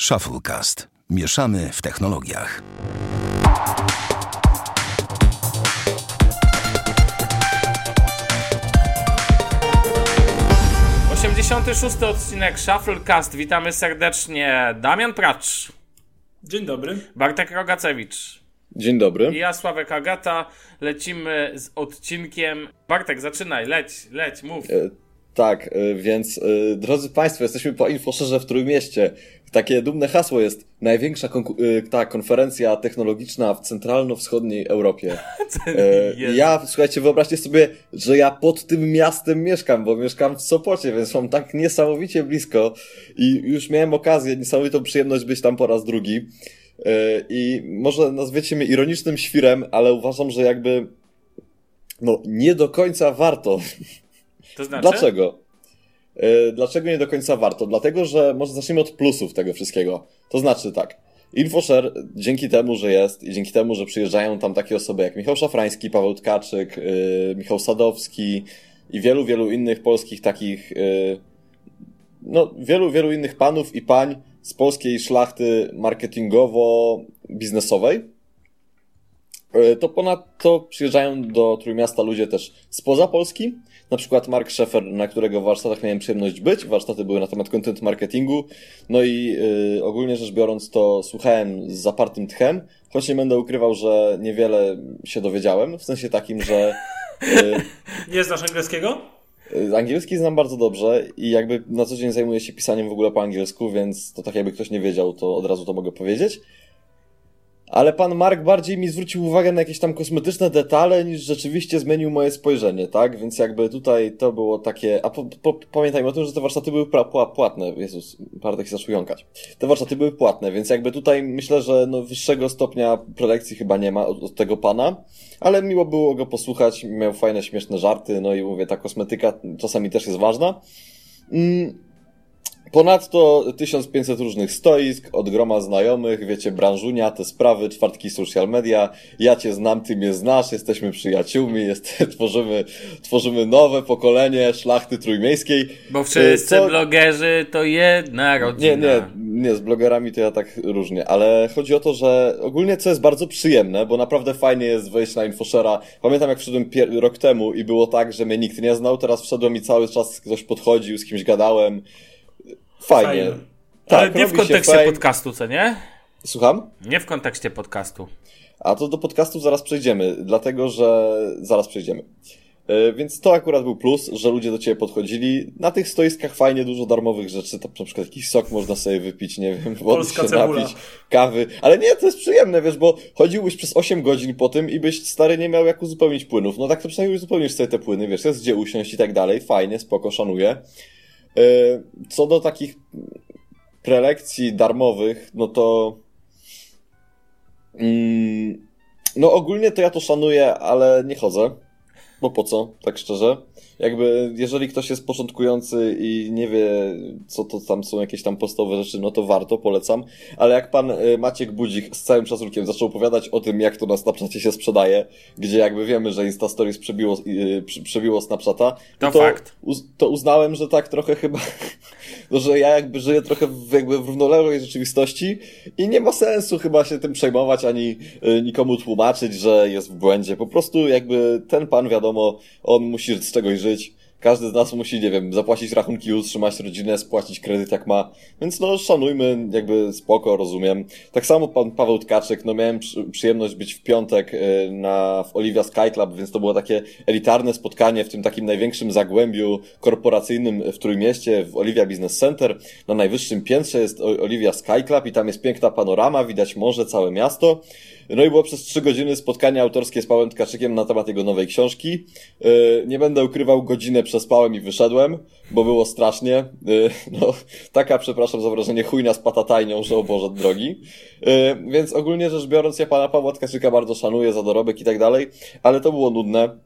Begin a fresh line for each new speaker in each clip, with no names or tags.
Shufflecast. Mieszamy w technologiach.
Osiemdziesiąty szósty odcinek Shufflecast. Witamy serdecznie. Damian Pracz,
Dzień dobry.
Bartek Rogacewicz
Dzień dobry.
i ja, Sławek Agata. Lecimy z odcinkiem. Bartek, zaczynaj, leć, leć, mów.
E, Tak, e, więc e, drodzy Państwo, jesteśmy po Infoszerze w Trójmieście. Takie dumne hasło jest największa e, ta konferencja technologiczna w centralno-wschodniej Europie. E. Ja, słuchajcie, wyobraźcie sobie, że ja pod tym miastem mieszkam, bo mieszkam w Sopocie, więc mam tak niesamowicie blisko i już miałem okazję, niesamowitą przyjemność być tam po raz drugi. E, I może nazwiecie mnie ironicznym świrem, ale uważam, że jakby no nie do końca warto
To znaczy?
Dlaczego? E, Dlaczego nie do końca warto? Dlatego, że może zacznijmy od plusów tego wszystkiego. To znaczy tak. InfoShare dzięki temu, że jest i dzięki temu, że przyjeżdżają tam takie osoby jak Michał Szafrański, Paweł Tkaczyk, yy, Michał Sadowski i wielu, wielu innych polskich takich, yy, no, wielu, wielu innych panów i pań z polskiej szlachty marketingowo-biznesowej, E, to ponadto przyjeżdżają do Trójmiasta ludzie też spoza Polski. Na przykład Mark Szefer, na którego warsztatach miałem przyjemność być. Warsztaty były na temat content marketingu. No i y, ogólnie rzecz biorąc, to słuchałem z zapartym tchem, choć nie będę ukrywał, że niewiele się dowiedziałem. W sensie takim, że y,
Nie znasz angielskiego?
y, angielski znam bardzo dobrze i jakby na co dzień zajmuję się pisaniem w ogóle po angielsku, więc to tak jakby ktoś nie wiedział, to od razu to mogę powiedzieć. Ale pan Mark bardziej mi zwrócił uwagę na jakieś tam kosmetyczne detale, niż rzeczywiście zmienił moje spojrzenie, tak? Więc jakby tutaj to było takie. A po, po, pamiętajmy o tym, że te warsztaty były płatne. Jezus, Bartek się zaczął jąkać. Te warsztaty były płatne, więc jakby tutaj myślę, że no wyższego stopnia prelekcji chyba nie ma od, od tego pana. Ale miło było go posłuchać, miał fajne, śmieszne żarty, no i mówię, ta kosmetyka czasami też jest ważna. Mm, Ponadto 1500 różnych stoisk, od groma znajomych, wiecie, branżunia, te sprawy, czwartki social media, ja cię znam, ty mnie znasz, jesteśmy przyjaciółmi, jest, tworzymy, tworzymy nowe pokolenie szlachty trójmiejskiej.
Bo wszyscy
Co-
blogerzy to jedna rodzina.
Nie, nie, nie, z blogerami to ja tak różnie, ale chodzi o to, że ogólnie co jest bardzo przyjemne, bo naprawdę fajnie jest wejść na Infoshera. Pamiętam jak wszedłem rok temu i było tak, że mnie nikt nie znał, teraz wszedłem i cały czas ktoś podchodził, z kimś gadałem. Fajnie.
Fajne.
Tak,
Ale nie w kontekście podcastu, co nie?
Słucham?
Nie w kontekście podcastu.
A to do podcastów zaraz przejdziemy, dlatego że zaraz przejdziemy. E, Więc to akurat był plus, że ludzie do ciebie podchodzili. Na tych stoiskach fajnie dużo darmowych rzeczy, tam na przykład jakiś sok można sobie wypić, nie wiem, wody
Polska
się
cebula.
napić, kawy. Ale nie, to jest przyjemne, wiesz, bo chodziłbyś przez 8 godzin po tym i byś stary nie miał jak uzupełnić płynów. No tak to przynajmniej uzupełnisz sobie te płyny, wiesz, jest gdzie usiąść i tak dalej. Fajnie, spoko, szanuję. E, Co do takich prelekcji darmowych, no to Mm, no ogólnie to ja to szanuję, ale nie chodzę. Bo po co, tak szczerze? Jakby, jeżeli ktoś jest początkujący i nie wie, co to tam są jakieś tam podstawowe rzeczy, no to warto, polecam. Ale jak pan y, Maciek Budzik z całym szacunkiem zaczął opowiadać o tym, jak to na Snapchacie się sprzedaje, gdzie jakby wiemy, że Insta Stories przebiło, y, prze- przebiło Snapchata, no
To fakt.
uz- to uznałem, że tak trochę chyba, no, że ja jakby żyję trochę w, jakby w równoległej rzeczywistości i nie ma sensu chyba się tym przejmować, ani y, nikomu tłumaczyć, że jest w błędzie. Po prostu jakby ten pan, wiadomo, on musi z czegoś żyć. Każdy z nas musi, nie wiem, zapłacić rachunki, utrzymać rodzinę, spłacić kredyt jak ma. Więc no, szanujmy, jakby spoko, rozumiem. Tak samo pan Paweł Tkaczyk, no miałem przy, przyjemność być w piątek y, na, w Olivia Sky Club, więc to było takie elitarne spotkanie w tym takim największym zagłębiu korporacyjnym w Trójmieście, w Olivia Business Center. Na najwyższym piętrze jest O- Olivia Sky Club i tam jest piękna panorama, widać morze, całe miasto. No i było przez trzy godziny spotkanie autorskie z Pawłem Tkaczykiem na temat jego nowej książki. Yy, Nie będę ukrywał, godzinę przespałem i wyszedłem, bo było strasznie. Yy, No, taka, przepraszam za wrażenie, chujna z patatajnią, że o Boże drogi. Yy, Więc ogólnie rzecz biorąc, ja pana Pawła Tkaczyka bardzo szanuję za dorobek i tak dalej, ale to było nudne.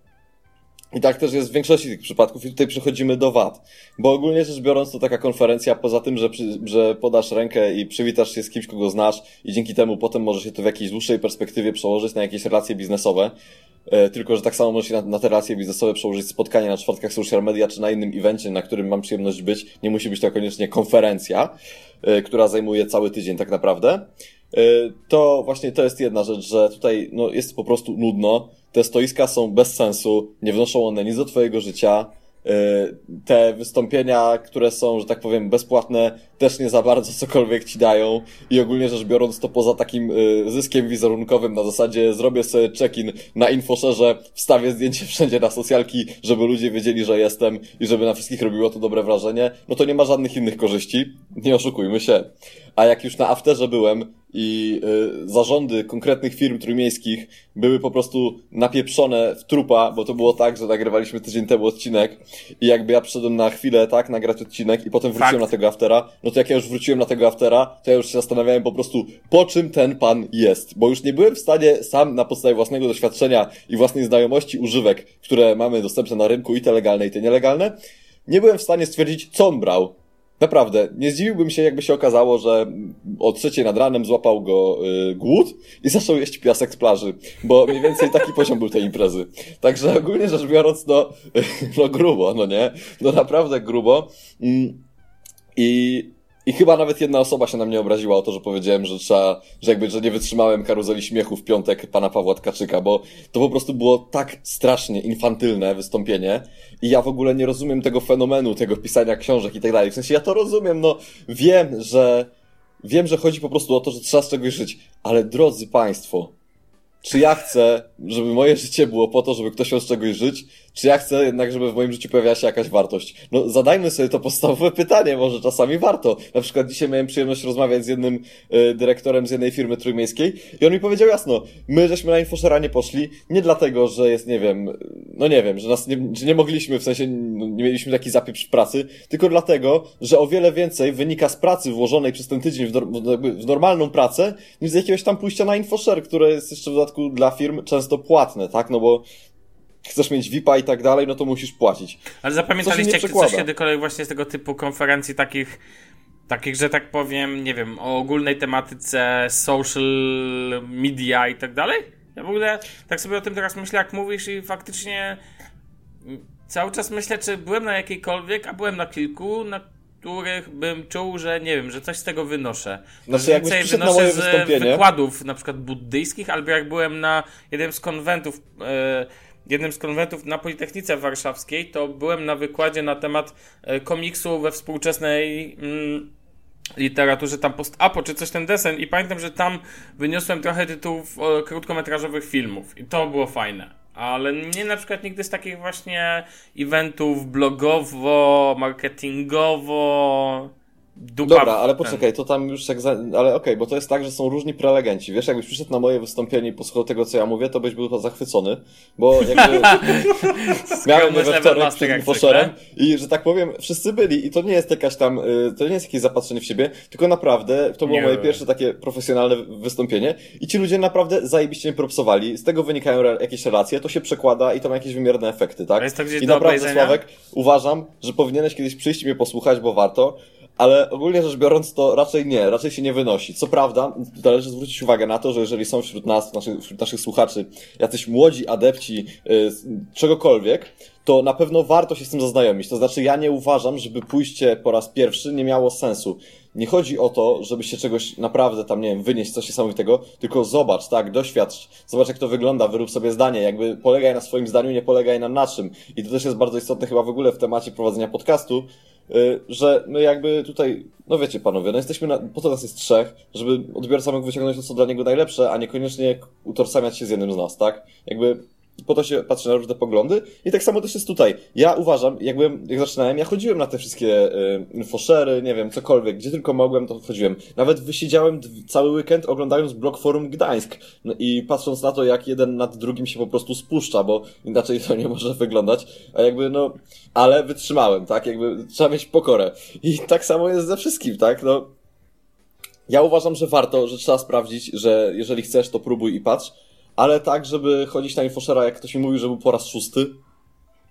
I tak też jest w większości tych przypadków i tutaj przechodzimy do VAT. Bo ogólnie rzecz biorąc to taka konferencja, poza tym, że, przy, że podasz rękę i przywitasz się z kimś, kogo znasz i dzięki temu potem może się to w jakiejś dłuższej perspektywie przełożyć na jakieś relacje biznesowe, e, tylko, że tak samo może się na, na te relacje biznesowe przełożyć spotkanie na czwartkach social media czy na innym evencie, na którym mam przyjemność być. Nie musi być to koniecznie konferencja, e, która zajmuje cały tydzień tak naprawdę. E, to właśnie to jest jedna rzecz, że tutaj no, jest po prostu nudno te stoiska są bez sensu, nie wnoszą one nic do twojego życia. E, te wystąpienia, które są, że tak powiem, bezpłatne, też nie za bardzo cokolwiek ci dają i ogólnie rzecz biorąc to poza takim e, zyskiem wizerunkowym na zasadzie zrobię sobie check-in na infoszerze, wstawię zdjęcie wszędzie na socjalki, żeby ludzie wiedzieli, że jestem i żeby na wszystkich robiło to dobre wrażenie, no to nie ma żadnych innych korzyści, nie oszukujmy się. A jak już na afterze byłem, i y, zarządy konkretnych firm trójmiejskich były po prostu napieprzone w trupa, bo to było tak, że nagrywaliśmy tydzień temu odcinek i jakby ja przyszedłem na chwilę, tak, nagrać odcinek i potem wróciłem
Fakt.
na tego aftera, no to jak ja już wróciłem na tego aftera, to ja już się zastanawiałem po prostu, po czym ten pan jest, bo już nie byłem w stanie sam na podstawie własnego doświadczenia i własnej znajomości używek, które mamy dostępne na rynku i te legalne i te nielegalne, nie byłem w stanie stwierdzić, co on brał. Naprawdę, nie zdziwiłbym się, jakby się okazało, że o trzeciej nad ranem złapał go y, głód i zaczął jeść piasek z plaży, bo mniej więcej taki poziom był tej imprezy. Także ogólnie rzecz biorąc, no, no grubo, no nie? No naprawdę grubo. Mm, I i chyba nawet jedna osoba się na mnie obraziła o to, że powiedziałem, że trzeba, że jakby, że nie wytrzymałem karuzeli śmiechu w piątek pana Pawła Tkaczyka, bo to po prostu było tak strasznie infantylne wystąpienie i ja w ogóle nie rozumiem tego fenomenu, tego pisania książek i tak dalej. W sensie ja to rozumiem, no wiem, że wiem, że chodzi po prostu o to, że trzeba z czegoś żyć, ale drodzy państwo, czy ja chcę, żeby moje życie było po to, żeby ktoś miał z czegoś żyć, czy ja chcę jednak, żeby w moim życiu pojawiała się jakaś wartość? No, zadajmy sobie to podstawowe pytanie, może czasami warto. Na przykład dzisiaj miałem przyjemność rozmawiać z jednym y, dyrektorem z jednej firmy trójmiejskiej i on mi powiedział jasno, my żeśmy na Infoshera nie poszli, nie dlatego, że jest, nie wiem, no nie wiem, że nas nie, że nie mogliśmy, w sensie no, nie mieliśmy taki zapieprz pracy, tylko dlatego, że o wiele więcej wynika z pracy włożonej przez ten tydzień w, w normalną pracę, niż z jakiegoś tam pójścia na Infoshare, które jest jeszcze w dodatku dla firm często płatne, tak? No bo chcesz mieć VIP-a i tak dalej, no to musisz płacić.
Ale
Co
zapamiętaliście jak coś kiedykolwiek właśnie z tego typu konferencji takich, takich, że tak powiem, nie wiem, o ogólnej tematyce social media i tak dalej? Ja w ogóle tak sobie o tym teraz myślę, jak mówisz i faktycznie cały czas myślę, czy byłem na jakiejkolwiek, a byłem na kilku, na których bym czuł, że nie wiem, że coś z tego wynoszę.
Znaczy,
więcej wynoszę z wykładów na przykład buddyjskich, albo jak byłem na jednym z konwentów e, jednym z konwentów na Politechnice Warszawskiej, to byłem na wykładzie na temat e, komiksu we współczesnej mm, literaturze, tam post-apo czy coś ten desen i pamiętam, że tam wyniosłem trochę tytułów e, krótkometrażowych filmów i to było fajne. Ale nie na przykład nigdy z takich właśnie eventów blogowo, marketingowo, dupa
Dobra, ale poczekaj, to tam już jak za... Ale okej, bo to jest tak, że są różni prelegenci. Wiesz, jakbyś przyszedł na moje wystąpienie i posłuchał tego, co ja mówię, to byś był zachwycony, bo jakby miałem je we wtorek przed
jak
Infoszerem i, że tak powiem, wszyscy byli i to nie jest jakaś tam, y, to nie jest jakieś zapatrzenie w siebie, tylko naprawdę to było
Nie.
moje pierwsze takie profesjonalne wystąpienie i ci ludzie naprawdę zajebiście mnie propsowali, z tego wynikają re- jakieś relacje, to się przekłada i to ma jakieś wymierne efekty, tak?
Gdzieś
I naprawdę,
obejrzenia?
Sławek, uważam, że powinieneś kiedyś przyjść i mnie posłuchać, bo warto, ale ogólnie rzecz biorąc, to raczej nie, raczej się nie wynosi. Co prawda, należy zwrócić uwagę na to, że jeżeli są wśród nas, naszych, wśród naszych słuchaczy, jacyś młodzi adepci y, z- czegokolwiek, to na pewno warto się z tym zaznajomić. To znaczy, ja nie uważam, żeby pójście po raz pierwszy nie miało sensu. Nie chodzi o to, żeby się czegoś naprawdę tam, nie wiem, wynieść coś niesamowitego, tylko zobacz, tak, doświadcz, zobacz jak to wygląda, wyrób sobie zdanie, jakby polegaj na swoim zdaniu, nie polegaj na naszym. I to też jest bardzo istotne chyba w ogóle w temacie prowadzenia podcastu, że my jakby tutaj, no wiecie panowie, no jesteśmy, na, po to nas jest trzech, żeby odbiorca mógł wyciągnąć to, co dla niego najlepsze, a niekoniecznie utożsamiać się z jednym z nas, tak? Jakby po to się patrzy na różne poglądy i tak samo też jest tutaj. Ja uważam, jakbym, jak zaczynałem, ja chodziłem na te wszystkie y, infoszery, nie wiem, cokolwiek, gdzie tylko mogłem, to chodziłem. Nawet wysiedziałem cały weekend oglądając blog Forum Gdańsk no, i patrząc na to, jak jeden nad drugim się po prostu spuszcza, bo inaczej to nie może wyglądać, a jakby no, ale wytrzymałem, tak, jakby trzeba mieć pokorę. I tak samo jest ze wszystkim, tak, no. Ja uważam, że warto, że trzeba sprawdzić, że jeżeli chcesz, to próbuj i patrz, ale tak, żeby chodzić na infoszera, jak ktoś mi mówił, że był po raz szósty,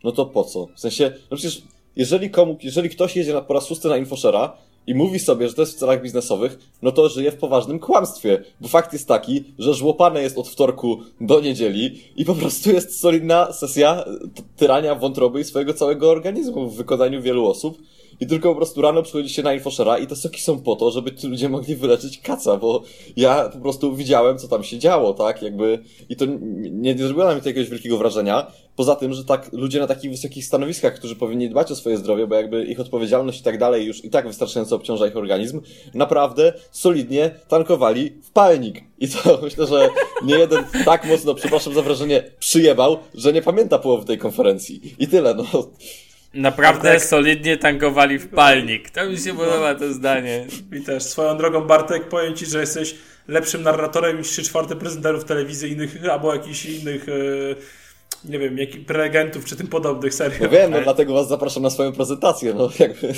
no to po co? W sensie, no przecież jeżeli, komu, jeżeli ktoś jedzie na, po raz szósty na Infoshera i mówi sobie, że to jest w celach biznesowych, no to żyje w poważnym kłamstwie. Bo fakt jest taki, że żłopane jest od wtorku do niedzieli i po prostu jest solidna sesja tyrania wątroby i swojego całego organizmu w wykonaniu wielu osób. I tylko po prostu rano przychodzi się na Infoshera i te soki są po to, żeby ci ludzie mogli wyleczyć kaca, bo ja po prostu widziałem, co tam się działo, tak? Jakby, i to nie, nie zrobiło na mnie to jakiegoś wielkiego wrażenia. Poza tym, że tak, ludzie na takich wysokich stanowiskach, którzy powinni dbać o swoje zdrowie, bo jakby ich odpowiedzialność i tak dalej już i tak wystarczająco obciąża ich organizm, naprawdę solidnie tankowali w palnik. I to myślę, że nie jeden tak mocno, przepraszam za wrażenie, przyjebał, że nie pamięta połowy tej konferencji. I tyle, no.
Naprawdę Bartek. solidnie tankowali w palnik. To mi się podoba to zdanie.
I też swoją drogą, Bartek, powiem Ci, że jesteś lepszym narratorem niż 3 czwarte prezenterów telewizyjnych albo jakichś innych... Yy nie wiem, jak prelegentów czy tym podobnych serii.
No wiem, no dlatego was zapraszam na swoją prezentację, no jakby.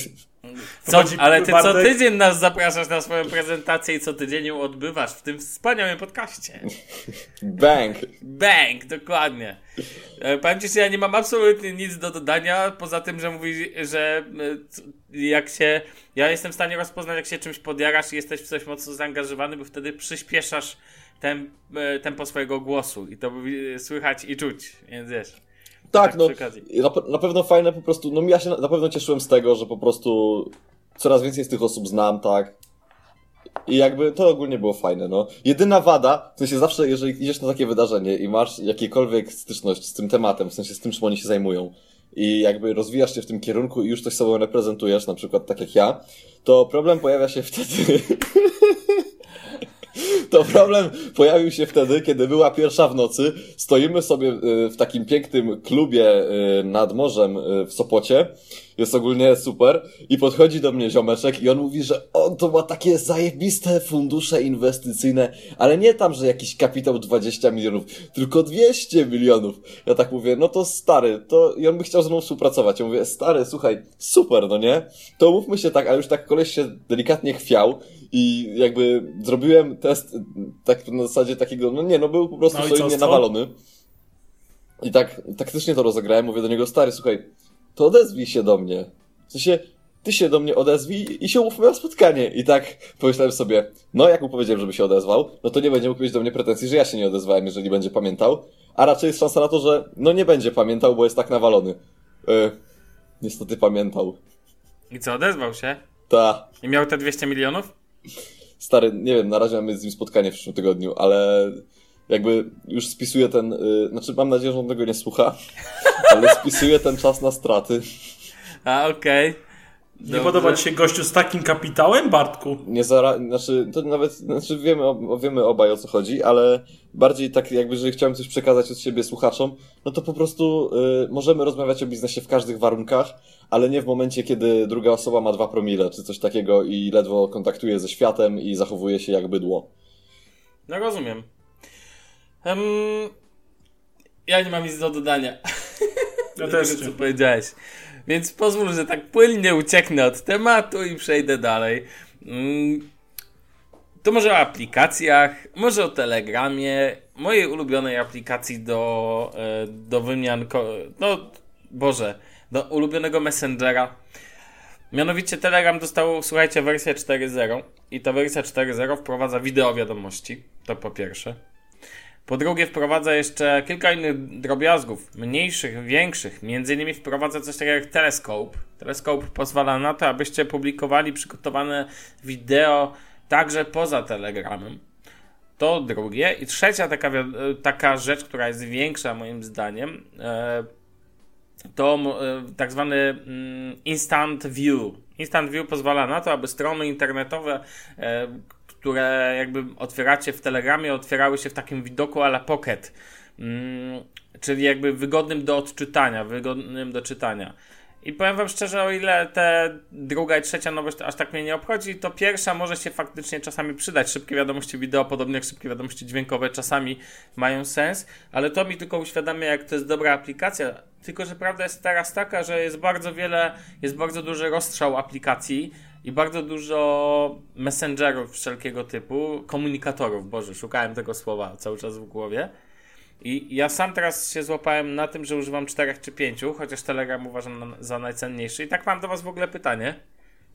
Co, ale ty Bartek... co tydzień nas zapraszasz na swoją prezentację i co tydzień ją odbywasz w tym wspaniałym podcaście.
Bang!
Bang, dokładnie. E, powiem ci, że ja nie mam absolutnie nic do dodania, poza tym, że mówi, że e, jak się, ja jestem w stanie rozpoznać, jak się czymś podjarasz i jesteś w coś mocno zaangażowany, bo wtedy przyspieszasz tem, e, tempo swojego głosu i to słychać i czuć, więc wiesz.
Tak, tak no, na, na, pewno fajne po prostu, no ja się na, na pewno cieszyłem z tego, że po prostu coraz więcej z tych osób znam, tak, i jakby to ogólnie było fajne, no. Jedyna wada, w sensie zawsze, jeżeli idziesz na takie wydarzenie i masz jakiekolwiek styczność z tym tematem, w sensie z tym, czym oni się zajmują, i jakby rozwijasz się w tym kierunku i już coś sobą reprezentujesz, na przykład tak jak ja, to problem pojawia się wtedy. To problem pojawił się wtedy, kiedy była pierwsza w nocy. Stoimy sobie y, w takim pięknym klubie y, nad morzem y, w Sopocie. Jest ogólnie super. I podchodzi do mnie ziomeczek i on mówi, że on to ma takie zajebiste fundusze inwestycyjne, ale nie tam, że jakiś kapitał 20 milionów, tylko 200 milionów. Ja tak mówię, no to stary, to i on by chciał ze mną współpracować. Ja mówię, stary, słuchaj, super, no nie? To mówmy się tak, a już tak koleś się delikatnie chwiał i jakby zrobiłem test tak na zasadzie takiego, no nie, no był po prostu no solidnie nawalony. I tak taktycznie to rozegrałem, mówię do niego, stary, słuchaj, to odezwij się do mnie. W sensie, ty się do mnie odezwij i się umówmy na spotkanie. I tak pomyślałem sobie, no jak mu powiedziałem, żeby się odezwał, no to nie będzie mógł mieć do mnie pretensji, że ja się nie odezwałem, jeżeli będzie pamiętał. A raczej jest szansa na to, że no nie będzie pamiętał, bo jest tak nawalony. Yy, niestety pamiętał.
I co, odezwał się?
Ta.
I miał te 200 milionów?
Stary, nie wiem, na razie mamy z nim spotkanie w przyszłym tygodniu, ale jakby już spisuję ten, yy, znaczy mam nadzieję, że on tego nie słucha, ale spisuję ten czas na straty.
A, okej. Okay.
Nie podoba ci się gościu z takim kapitałem, Bartku?
Nie zara... Znaczy, to nawet, znaczy wiemy, wiemy obaj o co chodzi, ale bardziej tak jakby, jeżeli chciałem coś przekazać od siebie słuchaczom, no to po prostu y, możemy rozmawiać o biznesie w każdych warunkach, ale nie w momencie, kiedy druga osoba ma dwa promile, czy coś takiego i ledwo kontaktuje ze światem i zachowuje się jak bydło.
No rozumiem. Um, ja nie mam nic do dodania.
Ja też.
co powiedziałeś. Więc pozwól, że tak płynnie ucieknę od tematu i przejdę dalej. Mm, to może o aplikacjach, może o Telegramie, mojej ulubionej aplikacji do, e, do wymian, no Boże, do ulubionego Messengera. Mianowicie Telegram dostał, słuchajcie, wersję 4.0 i ta wersja 4.0 wprowadza wideo wiadomości, to po pierwsze. Po drugie, wprowadza jeszcze kilka innych drobiazgów, mniejszych, większych. Między innymi wprowadza coś takiego jak teleskop. Teleskop pozwala na to, abyście publikowali przygotowane wideo także poza Telegramem. To drugie. I trzecia taka, taka rzecz, która jest większa moim zdaniem, e, to e, tak zwany mm, Instant View. Instant View pozwala na to, aby strony internetowe, e, które jakby otwieracie w Telegramie, otwierały się w takim widoku ala Pocket, mm, czyli jakby wygodnym do odczytania, wygodnym do czytania. I powiem wam szczerze, o ile te druga i trzecia nowość aż tak mnie nie obchodzi, to pierwsza może się faktycznie czasami przydać. Szybkie wiadomości wideo, podobnie jak szybkie wiadomości dźwiękowe, czasami mają sens, ale to mi tylko uświadamia, jak to jest dobra aplikacja. Tylko, że prawda jest teraz taka, że jest bardzo wiele, jest bardzo duży rozstrzał aplikacji, i bardzo dużo messengerów wszelkiego typu, komunikatorów, Boże, szukałem tego słowa cały czas w głowie. I ja sam teraz się złapałem na tym, że używam czterech czy pięciu, chociaż Telegram uważam za najcenniejszy. I tak mam do Was w ogóle pytanie.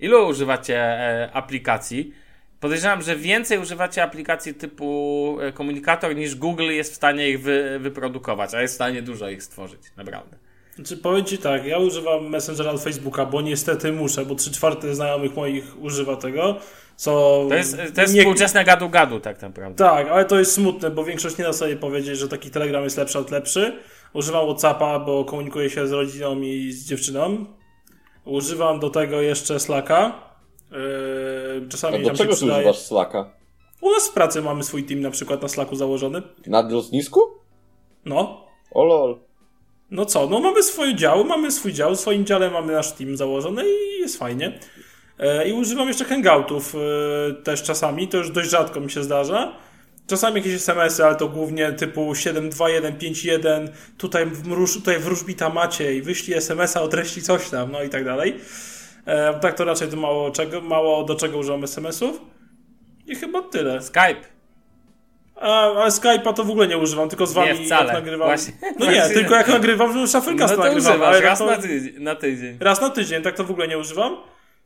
Ilu używacie e, aplikacji? Podejrzewam, że więcej używacie aplikacji typu e, komunikator niż Google jest w stanie ich wy, wyprodukować, a jest w stanie dużo ich stworzyć, naprawdę.
Znaczy, powiem Ci tak, ja używam Messengera od Facebooka, bo niestety muszę, bo 3 czwarte znajomych moich używa tego, co...
To jest, to jest
nie-
współczesne gadu-gadu tak naprawdę.
Tak, ale to jest smutne, bo większość nie da sobie powiedzieć, że taki Telegram jest lepszy od lepszy. Używam Whatsappa, bo komunikuję się z rodziną i z dziewczyną. Używam do tego jeszcze Slacka. Yy, czasami
A do czego
przydaje.
używasz Slacka?
U nas w pracy mamy swój team na przykład na Slacku założony.
Na lotnisku?
No.
O lol.
No co, no mamy swoje działy, mamy swój dział, w swoim dziale mamy nasz team założony i jest fajnie. E, I używam jeszcze hangoutów e, też czasami, to już dość rzadko mi się zdarza. Czasami jakieś SMS-y, ale to głównie typu 72151, tutaj, wróż, tutaj wróżbita Maciej, wyślij SMS-a o coś tam, no i tak dalej. E, tak to raczej to mało, czego, mało do czego używam SMS-ów. I chyba tyle.
Skype.
A, ale Skype'a to w ogóle nie używam, tylko z wami
Nie, wcale.
jak nagrywam.
Właśnie-
no nie, tylko jak nagrywam, że
No
Shufflecast
to
nagrywam.
używasz
ale
raz
to,
na tydzień, na tydzień.
raz na tydzień, tak to w ogóle nie używam.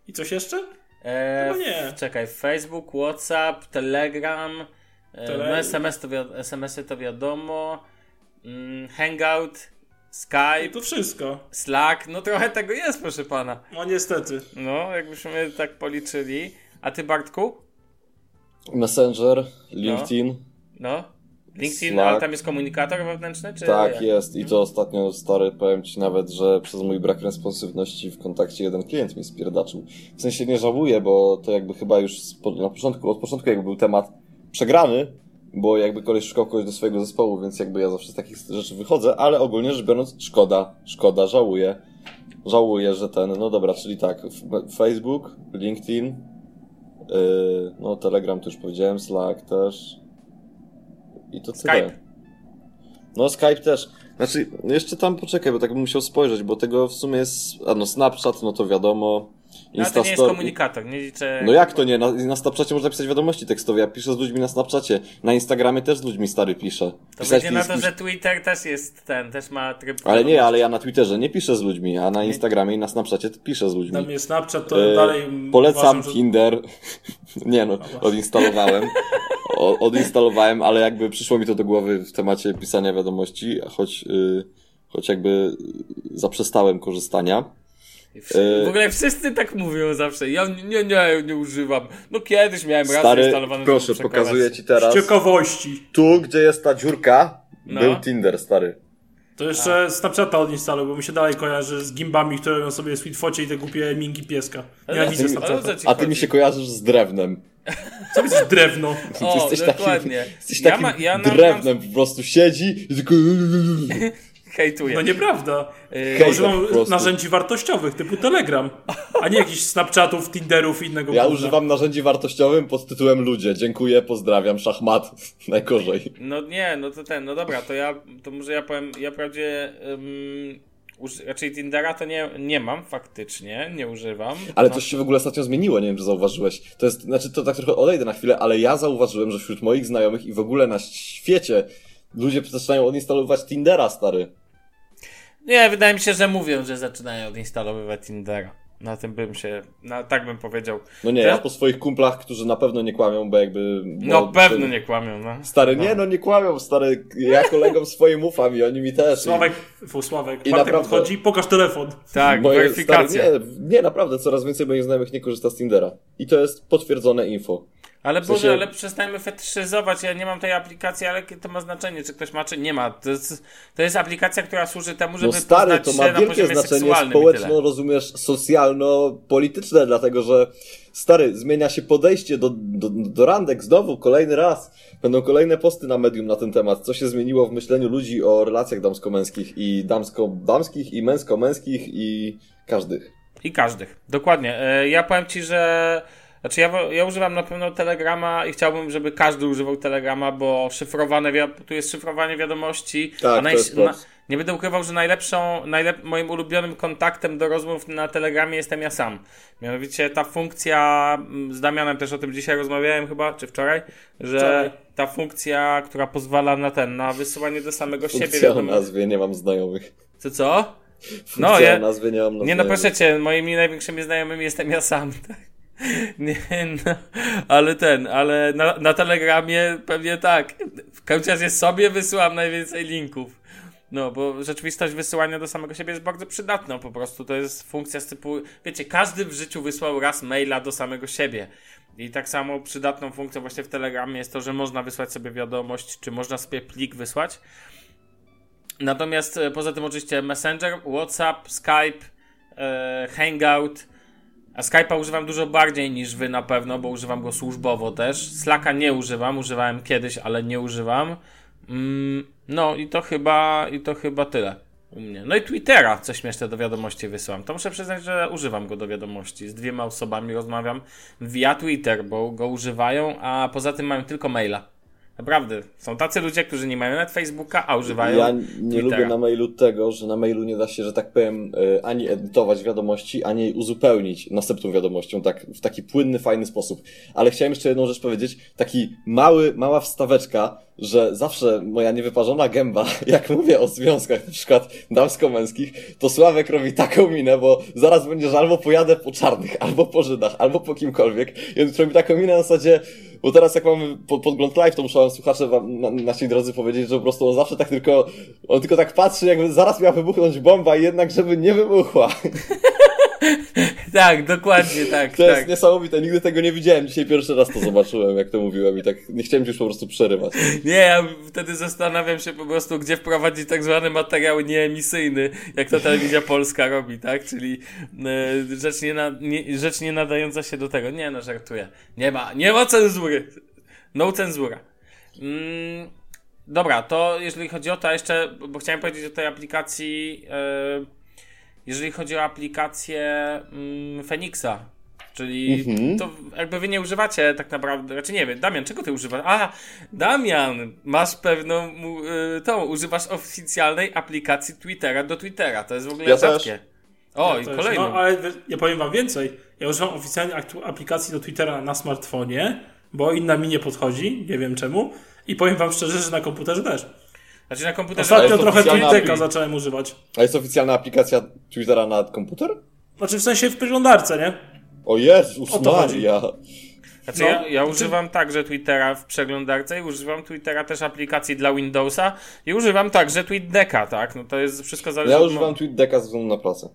I coś jeszcze?
E,
Chyba nie.
Czekaj, Facebook, WhatsApp, Telegram, e,
Tele-
no SMS to wi- SMS-y to wiadomo, mm, Hangout, Skype,
I to wszystko.
Slack, no trochę tego jest, proszę pana.
No niestety.
No, jakbyśmy tak policzyli. A ty, Bartku?
Messenger, LinkedIn.
No? LinkedIn,
Slack.
ale tam jest komunikator wewnętrzny, czy
Tak,
jak?
jest. I to ostatnio, stary, powiem ci nawet, że przez mój brak responsywności w kontakcie jeden klient mi spierdaczył. W sensie nie żałuję, bo to jakby chyba już na początku, od początku jakby był temat przegrany, bo jakby koleś szukał kogoś do swojego zespołu, więc jakby ja zawsze z takich rzeczy wychodzę, ale ogólnie rzecz biorąc, szkoda, szkoda, żałuję. Żałuję, że ten, no dobra, czyli tak, Facebook, LinkedIn, yy, no Telegram to już powiedziałem, Slack też. I to tyle.
Skype.
No Skype też. Znaczy, jeszcze tam poczekaj, bo tak bym musiał spojrzeć, bo tego w sumie jest... A no Snapchat, no to wiadomo.
No, ale to nie jest komunikator, nie liczę...
No jak to nie? Na, na Snapchacie można pisać wiadomości tekstowe. Ja piszę z ludźmi na Snapchacie. Na Instagramie też z ludźmi stary piszę.
To
Pisać
będzie na to, że Twitter też jest ten, też ma tryb...
Ale nie, ale ja na Twitterze nie piszę z ludźmi, a na Instagramie i na Snapchacie piszę z ludźmi.
Dla mnie Snapchat to
E,
dalej
Polecam
uważam, że...
Tinder. Nie no, odinstalowałem. O, odinstalowałem, ale jakby przyszło mi to do głowy w temacie pisania wiadomości, choć, y, choć jakby zaprzestałem korzystania.
W ogóle wszyscy tak mówią zawsze. Ja nie, nie, nie, używam. No kiedyś miałem raz
Stary,
instalowany.
proszę, pokazuję ci teraz.
Z ciekawości.
Tu, gdzie jest ta dziurka,
No.
był Tinder, stary.
To jeszcze Snapchata odinstaluj, bo mi się dalej kojarzy z gimbami, które robią sobie sweetfocie i te głupie minki pieska.
Ale o
Snapchata.
A ty mi się kojarzysz z drewnem.
Co jest drewno?
O,
jesteś
dokładnie.
takim, jesteś
Ja
takim
ma- ja
drewnem, po prostu siedzi i tylko...
Hejtuję.
No nieprawda.
Yy,
używam narzędzi wartościowych typu Telegram, a nie jakichś Snapchatów, Tinderów i innego
Ja używam narzędzi wartościowym pod tytułem ludzie. Dziękuję, pozdrawiam, szachmat. Najgorzej.
No nie, no to ten, no dobra, to ja, to może ja powiem, ja wprawdzie, um, raczej Tindera to nie, nie mam faktycznie, nie używam.
Ale
no,
coś się w ogóle ostatnio zmieniło, nie wiem, czy zauważyłeś. To jest, znaczy to tak trochę odejdę na chwilę, ale ja zauważyłem, że wśród moich znajomych i w ogóle na świecie ludzie zaczynają odinstalowywać Tindera, stary.
Nie, wydaje mi się, że mówią, że zaczynają odinstalowywać Tindera. Na tym bym się, na, tak bym powiedział.
No nie,
Te-
ja po swoich kumplach, którzy na pewno nie kłamią, bo jakby... Bo
No pewno nie kłamią, no.
Stary, nie, no nie kłamią, stary. Ja kolegom swoim ufam i oni mi też.
Sławek, fu, Sławek,
I naprawdę-
podchodzi, pokaż telefon.
Tak,
Moje-
weryfikacja.
Stary, nie, nie, naprawdę, coraz więcej moich znajomych nie korzysta z Tindera. I to jest potwierdzone info.
Ale
W sensie-
Boże, ale przestańmy fetyszyzować. Ja nie mam tej aplikacji, ale to ma znaczenie? Czy ktoś ma, czy nie ma? To jest, to jest aplikacja, która służy temu, żeby
No stary, to ma wielkie znaczenie społeczno, rozumiesz, socjalno-polityczne, dlatego że stary, zmienia się podejście do, do, do randek znowu, kolejny raz. Będą kolejne posty na medium na ten temat, co się zmieniło w myśleniu ludzi o relacjach damsko-męskich i damsko-damskich i męsko-męskich i każdych.
I każdych. Dokładnie. E, Ja powiem ci, że. Znaczy, ja, ja używam na pewno Telegrama i chciałbym, żeby każdy używał Telegrama, bo szyfrowane, tu jest szyfrowanie wiadomości,
Tak, jest
na. Nie będę ukrywał, że najlepszą, najlep moim ulubionym kontaktem do rozmów na Telegramie jestem ja sam. Mianowicie ta funkcja, mm, z Damianem też o tym dzisiaj rozmawiałem chyba, czy wczoraj, że
Wczoraj.
ta funkcja, która pozwala na ten, na wysyłanie do samego siebie.
Funkcja o
wiadomo-
nazwie, nie mam znajomych.
Co, co?
Funkcja
ja-
o nazwie, nie mam
Nie no, proszę cię, moimi największymi znajomymi jestem ja sam. Tak? Nie, no, ale ten, ale na, na Telegramie pewnie tak. W każdym razie sobie wysyłam najwięcej linków. No, bo rzeczywistość wysyłania do samego siebie jest bardzo przydatna po prostu. To jest funkcja z typu, wiecie, każdy w życiu wysłał raz maila do samego siebie. I tak samo przydatną funkcją właśnie w Telegramie jest to, że można wysłać sobie wiadomość, czy można sobie plik wysłać. Natomiast e, poza tym oczywiście Messenger, WhatsApp, Skype, e, Hangout. A Skype'a używam dużo bardziej niż wy na pewno, bo używam go służbowo też. Slacka nie używam, używałem kiedyś, ale nie używam. Mm, no i to chyba i to chyba tyle u mnie. No i Twittera, co śmieszne do wiadomości wysyłam. To muszę przyznać, że używam go do wiadomości. Z dwiema osobami rozmawiam via Twitter, bo go używają, a poza tym mają tylko maila. Naprawdę. Są tacy ludzie, którzy nie mają nawet Facebooka, a używają
Ja nie
Twittera.
lubię na mailu tego, że na mailu nie da się, że tak powiem, e, ani edytować wiadomości, ani jej uzupełnić następną wiadomością, tak, w taki płynny, fajny sposób. Ale chciałem jeszcze jedną rzecz powiedzieć, taki mały, mała wstaweczka, że zawsze moja niewyparzona gęba, jak mówię o związkach na przykład damsko-męskich, to Sławek robi taką minę, bo zaraz będzie, że albo pojadę po czarnych, albo po Żydach, albo po kimkolwiek. I on robi taką minę na zasadzie, bo teraz jak mamy po- podgląd live, to muszę słuchacze wam, na, nasi drodzy powiedzieć, że po prostu on zawsze tak tylko, on tylko tak patrzy, jakby zaraz miała wybuchnąć bomba i jednak żeby nie wybuchła.
Tak, dokładnie tak.
To
tak.
jest niesamowite, nigdy tego nie widziałem. Dzisiaj pierwszy raz to zobaczyłem, jak to mówiłem i tak nie chciałem ci już po prostu przerywać.
Nie, ja wtedy zastanawiam się po prostu, gdzie wprowadzić tak zwany materiał nieemisyjny, jak to telewizja polska robi, tak? Czyli e, rzecz, nie, na, nie, rzecz nie nadająca się do tego. Nie, no żartuję. Nie ma, nie ma cenzury. No cenzura. Mm, dobra, to jeżeli chodzi o to, a jeszcze, bo chciałem powiedzieć o tej aplikacji, e, jeżeli chodzi o aplikację mm, Phoenixa, czyli to jakby wy nie używacie tak naprawdę, raczej nie wiem, Damian, czego ty używasz? A, Damian, masz pewną, y, tą, używasz oficjalnej aplikacji Twittera do Twittera, to jest w ogóle
Ja też.
rzadkie. O, i
To jest-
kolejną.
No, ale ja powiem wam więcej. Ja używam oficjalnie aktu- aplikacji do Twittera na smartfonie, bo inna mi nie podchodzi, nie wiem czemu. I powiem wam szczerze, że na komputerze też.
Znaczy na komputerze...
Ostatnio trochę
apli-
zacząłem używać.
A jest oficjalna aplikacja Twittera na komputer?
Znaczy w sensie w przeglądarce, nie?
O Jezus
O to chodzi.
Maria.
Znaczy
No,
ja, ja
czy-
używam także Twittera w przeglądarce i używam Twittera też aplikacji dla Windowsa i używam także TweetDecka, tak? No to jest wszystko zależy
Ja
od...
używam TweetDecka ze względu na pracę.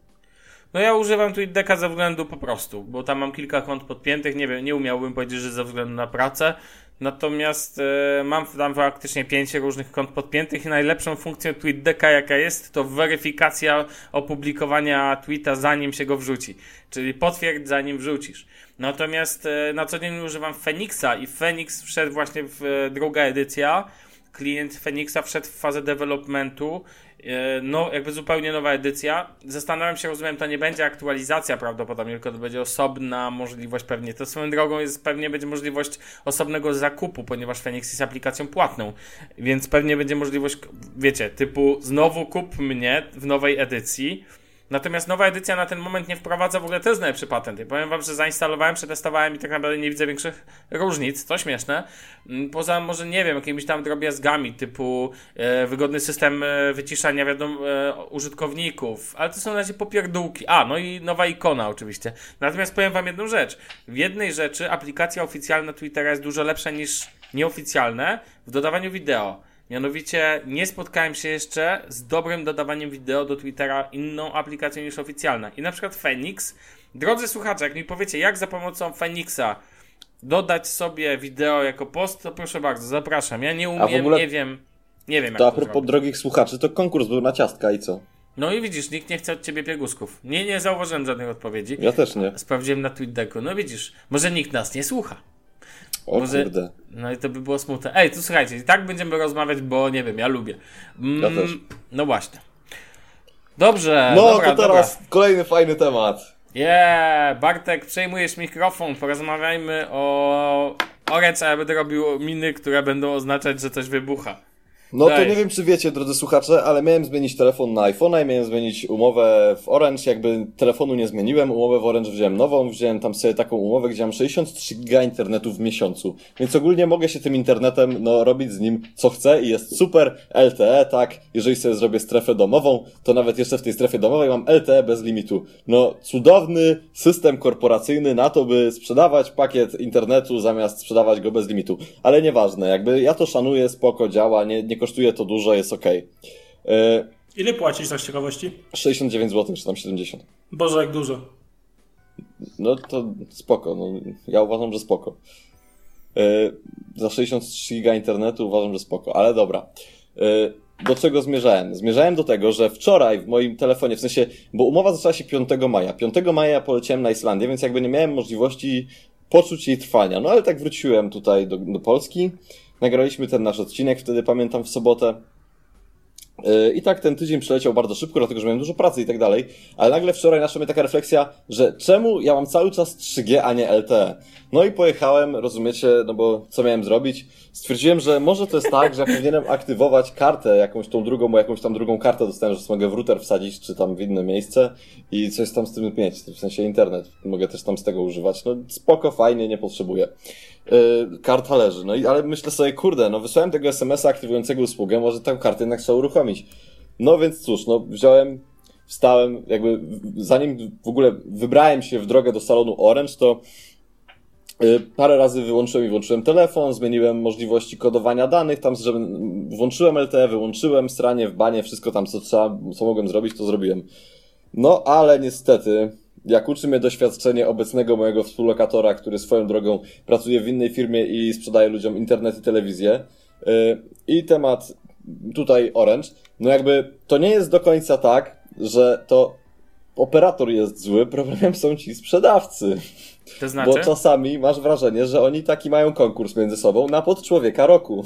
No ja używam TweetDecka ze względu po prostu, bo tam mam kilka kont podpiętych, nie wiem, nie umiałbym powiedzieć, że ze względu na pracę, natomiast e, mam tam faktycznie pięć różnych kont podpiętych i najlepszą funkcją TweetDecka jaka jest, to weryfikacja opublikowania tweeta zanim się go wrzuci, czyli potwierdź zanim wrzucisz. Natomiast e, na co dzień używam Phoenixa i Phoenix wszedł właśnie w e, druga edycja, klient Phoenixa wszedł w fazę developmentu, no jakby zupełnie nowa edycja. Zastanawiam się, rozumiem, to nie będzie aktualizacja prawdopodobnie, tylko to będzie osobna możliwość pewnie. To swoją drogą jest pewnie będzie możliwość osobnego zakupu, ponieważ Phoenix jest aplikacją płatną, więc pewnie będzie możliwość, wiecie, typu znowu kup mnie w nowej edycji. Natomiast nowa edycja na ten moment nie wprowadza w ogóle, to jest najlepszy patent. Ja powiem wam, że zainstalowałem, przetestowałem i tak naprawdę nie widzę większych różnic, to śmieszne. Mm, Poza może, nie wiem, jakimiś tam drobiazgami, typu e, wygodny system e, wyciszania wiadom, e, użytkowników, ale to są na razie popierdółki. A, no i nowa ikona oczywiście. Natomiast powiem wam jedną rzecz. W jednej rzeczy aplikacja oficjalna Twittera jest dużo lepsza niż nieoficjalne w dodawaniu wideo. Mianowicie nie spotkałem się jeszcze z dobrym dodawaniem wideo do Twittera inną aplikacją niż oficjalna. I na przykład Phoenix. Drodzy słuchacze, jak mi powiecie, jak za pomocą Phoenixa dodać sobie wideo jako post, to proszę bardzo, zapraszam. Ja nie umiem,
ogóle-
nie wiem. Nie wiem, jak
To a
to
propos
zrobić.
drogich słuchaczy, to konkurs był na ciastka i co?
No i widzisz, nikt nie chce od ciebie piegusków. Nie, nie zauważyłem żadnych odpowiedzi.
Ja też nie.
Sprawdziłem na TweetDecku. No widzisz, może nikt nas nie słucha.
O
Może-
kurde.
No i to by było smutne. Ej, tu słuchajcie, i tak będziemy rozmawiać, bo nie wiem, ja lubię. Mm,
Ja też.
No właśnie. Dobrze,
No
dobra,
to teraz kolejny fajny temat.
dobra. Yeah, Bartek, przejmujesz mikrofon, porozmawiajmy o Orange, a ja będę robił miny, które będą oznaczać, że coś wybucha.
No to nie wiem, czy wiecie, drodzy słuchacze, ale miałem zmienić telefon na iPhone'a i miałem zmienić umowę w Orange. Jakby telefonu nie zmieniłem, umowę w Orange wziąłem nową, wziąłem tam sobie taką umowę, gdzie mam 63 giga internetu w miesiącu. Więc ogólnie mogę się tym internetem, no, robić z nim co chcę i jest super. LTE, tak. Jeżeli sobie zrobię strefę domową, to nawet jeszcze w tej strefie domowej mam LTE bez limitu. No, cudowny system korporacyjny na to, by sprzedawać pakiet internetu zamiast sprzedawać go bez limitu. Ale nieważne, jakby ja to szanuję, spoko, działa, nie, nie kosztuje to dużo, jest okej. E,
Ile płacisz tak z ciekawości?
69 zł, czy tam 70.
Boże, jak dużo.
No to spoko, no, ja uważam, że spoko. E, za 63 giga internetu uważam, że spoko, ale dobra. E, do czego zmierzałem? Zmierzałem do tego, że wczoraj w moim telefonie, w sensie, bo umowa zaczęła się 5 maja. 5 maja poleciałem na Islandię, więc jakby nie miałem możliwości poczuć jej trwania. No ale tak wróciłem tutaj do, do Polski. Nagraliśmy ten nasz odcinek, wtedy pamiętam w sobotę. Yy, I tak ten tydzień przeleciał bardzo szybko, dlatego że miałem dużo pracy i tak dalej. Ale nagle wczoraj naszła mnie taka refleksja, że czemu ja mam cały czas 3G, a nie LTE? No i pojechałem, rozumiecie, no bo co miałem zrobić? Stwierdziłem, że może to jest tak, że ja powinienem aktywować kartę, jakąś tą drugą, bo jakąś tam drugą kartę dostałem, że mogę w router wsadzić, czy tam w inne miejsce i coś tam z tym mieć, w sensie internet. Mogę też tam z tego używać. No spoko, fajnie, nie potrzebuję. Yy, karta leży. No i ale myślę sobie, kurde, no wysłałem tego SMS-a aktywującego usługę, może tę kartę jednak trzeba uruchomić. No więc cóż, no wziąłem, wstałem, jakby zanim w ogóle wybrałem się w drogę do salonu Orange, to yy, parę razy wyłączyłem i włączyłem telefon, zmieniłem możliwości kodowania danych, tam żeby, włączyłem LTE, wyłączyłem stranie w banie, wszystko tam co trzeba, co mogłem zrobić, to zrobiłem. No ale niestety, jak uczy mnie doświadczenie obecnego mojego współlokatora, który swoją drogą pracuje w innej firmie i sprzedaje ludziom internet i telewizję, yy, i temat tutaj Orange, no jakby to nie jest do końca tak, że to operator jest zły, problemem są ci sprzedawcy.
To znaczy?
Bo czasami masz wrażenie, że oni taki mają konkurs między sobą na pod człowieka roku.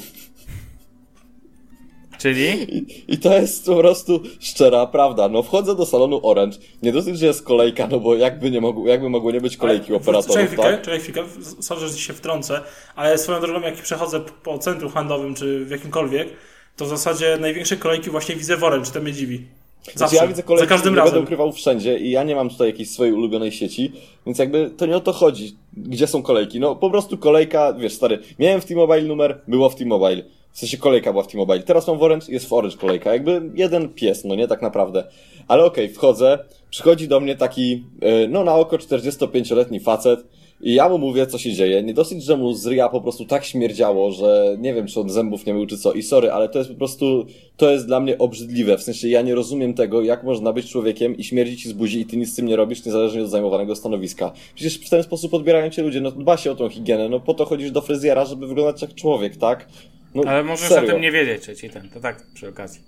Czyli?
I, I to jest po prostu szczera prawda. No wchodzę do salonu Orange, nie dosyć, że jest kolejka, no bo jakby nie mogło, jakby mogło nie być kolejki
Ale-
operatorów,
Czekaj chwilkę,
tak?
czekaj chwilkę, sorry, że się wtrącę, ale swoją drogą, jak przechodzę po centrum handlowym, czy w jakimkolwiek, to w zasadzie największe kolejki właśnie widzę w Orange, to mnie dziwi. Zawsze,
Znaczy, ja widzę kolejki,
za każdym razem.
będę ukrywał wszędzie i ja nie mam tutaj jakiejś swojej ulubionej sieci, więc jakby to nie o to chodzi, gdzie są kolejki. No po prostu kolejka, wiesz stary, miałem w T-Mobile numer, było w T-Mobile. W sensie kolejka była w T-Mobile. Teraz mam w Orange, jest w Orange kolejka. Jakby jeden pies, no nie tak naprawdę. Ale okej, wchodzę, przychodzi do mnie taki, yy, no na oko 45-letni facet i ja mu mówię, co się dzieje. Nie dosyć, że mu z ryja po prostu tak śmierdziało, że nie wiem, czy on zębów nie mył, czy co. I sorry, ale to jest po prostu, to jest dla mnie obrzydliwe. W sensie ja nie rozumiem tego, jak można być człowiekiem i śmierdzi ci z buzi i ty nic z tym nie robisz, niezależnie od zajmowanego stanowiska. Przecież w ten sposób odbierają cię ludzie, no dba się o tą higienę, no po to chodzisz do fryzjera, żeby wyglądać jak człowiek, tak? No,
Ale możesz
serio.
o tym nie wiedzieć, czy ten, to tak przy okazji.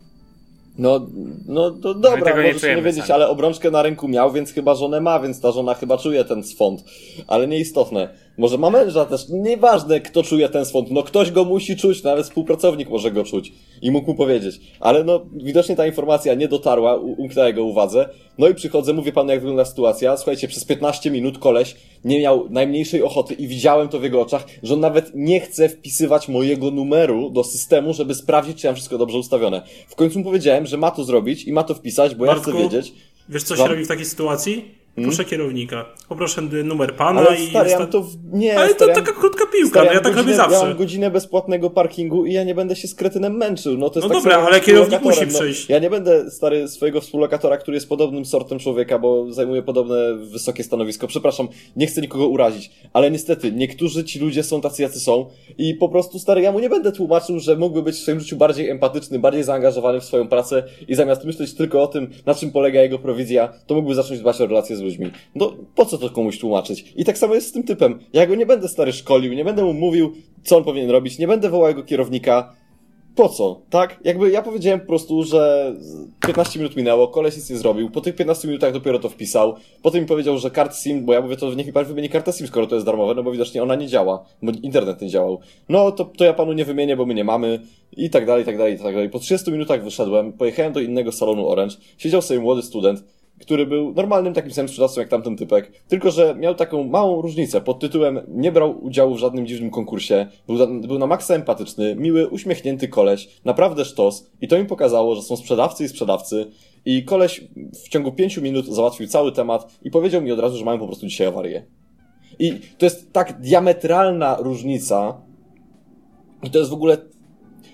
No, no to dobra,
tego nie
możesz nie, wiedzieć,
sami.
ale obrączkę na ręku miał, więc chyba żonę ma, więc ta żona chyba czuje ten swąd. Ale nieistotne. Może ma męża też, nieważne kto czuje ten swąd, no ktoś go musi czuć, nawet współpracownik może go czuć i mógł mu powiedzieć. Ale no, widocznie ta informacja nie dotarła, umknęła jego uwadze. No i przychodzę, mówię panu jak wygląda sytuacja. Słuchajcie, przez 15 minut koleś nie miał najmniejszej ochoty i widziałem to w jego oczach, że on nawet nie chce wpisywać mojego numeru do systemu, żeby sprawdzić, czy ja mam wszystko dobrze ustawione. W końcu mu powiedziałem, że ma to zrobić i ma to wpisać, bo ja
Bartku,
chcę wiedzieć.
Wiesz, co się robi w takiej sytuacji? Proszę kierownika. Poproszę numer pana
Ale
i...
stary, ja
sta-
to w... nie,
Ale to
stary, ja-
taka krótka piłka,
stary,
no ja tak robię
godzinę, Ja
zawsze.
mam godzinę bezpłatnego parkingu i ja nie będę się z kretynem męczył. No to jest
No
tak
dobra, ale kierownik musi przyjść.
No, ja nie będę, stary, swojego współlokatora, który jest podobnym sortem człowieka, bo zajmuje podobne wysokie stanowisko. Przepraszam, nie chcę nikogo urazić, ale niestety, niektórzy ci ludzie są tacy, jacy są i po prostu, stary, ja mu nie będę tłumaczył, że mógłby być w swoim życiu bardziej empatyczny, bardziej zaangażowany w swoją pracę i zamiast myśleć tylko o tym, na czym polega jego prowizja, to mógłby zacząć dbać o relacje z ludźmi. No, po co to komuś tłumaczyć? I tak samo jest z tym typem. Ja go nie będę, stary, szkolił, nie będę mu mówił, co on powinien robić, nie będę wołał jego kierownika, po co, tak? Jakby ja powiedziałem po prostu, że 15 minut minęło, koleś nic nie zrobił, po tych 15 minutach dopiero to wpisał, potem mi powiedział, że kart SIM, bo ja mówię, to niech mi pan wymieni kartę SIM, skoro to jest darmowe, no bo widocznie ona nie działa, bo internet nie działał. No to, to ja panu nie wymienię, bo my nie mamy i tak dalej, i tak dalej, i tak dalej. Po 30 minutach wyszedłem, pojechałem do innego salonu Orange, siedział sobie młody student, który był normalnym takim samym sprzedawcą jak tamten typek, tylko że miał taką małą różnicę pod tytułem nie brał udziału w żadnym dziwnym konkursie, był, był na maksa empatyczny, miły, uśmiechnięty koleś, naprawdę sztos i to mi pokazało, że są sprzedawcy i sprzedawcy i koleś w ciągu pięciu minut załatwił cały temat i powiedział mi od razu, że mają po prostu dzisiaj awarię. I to jest tak diametralna różnica i to jest w ogóle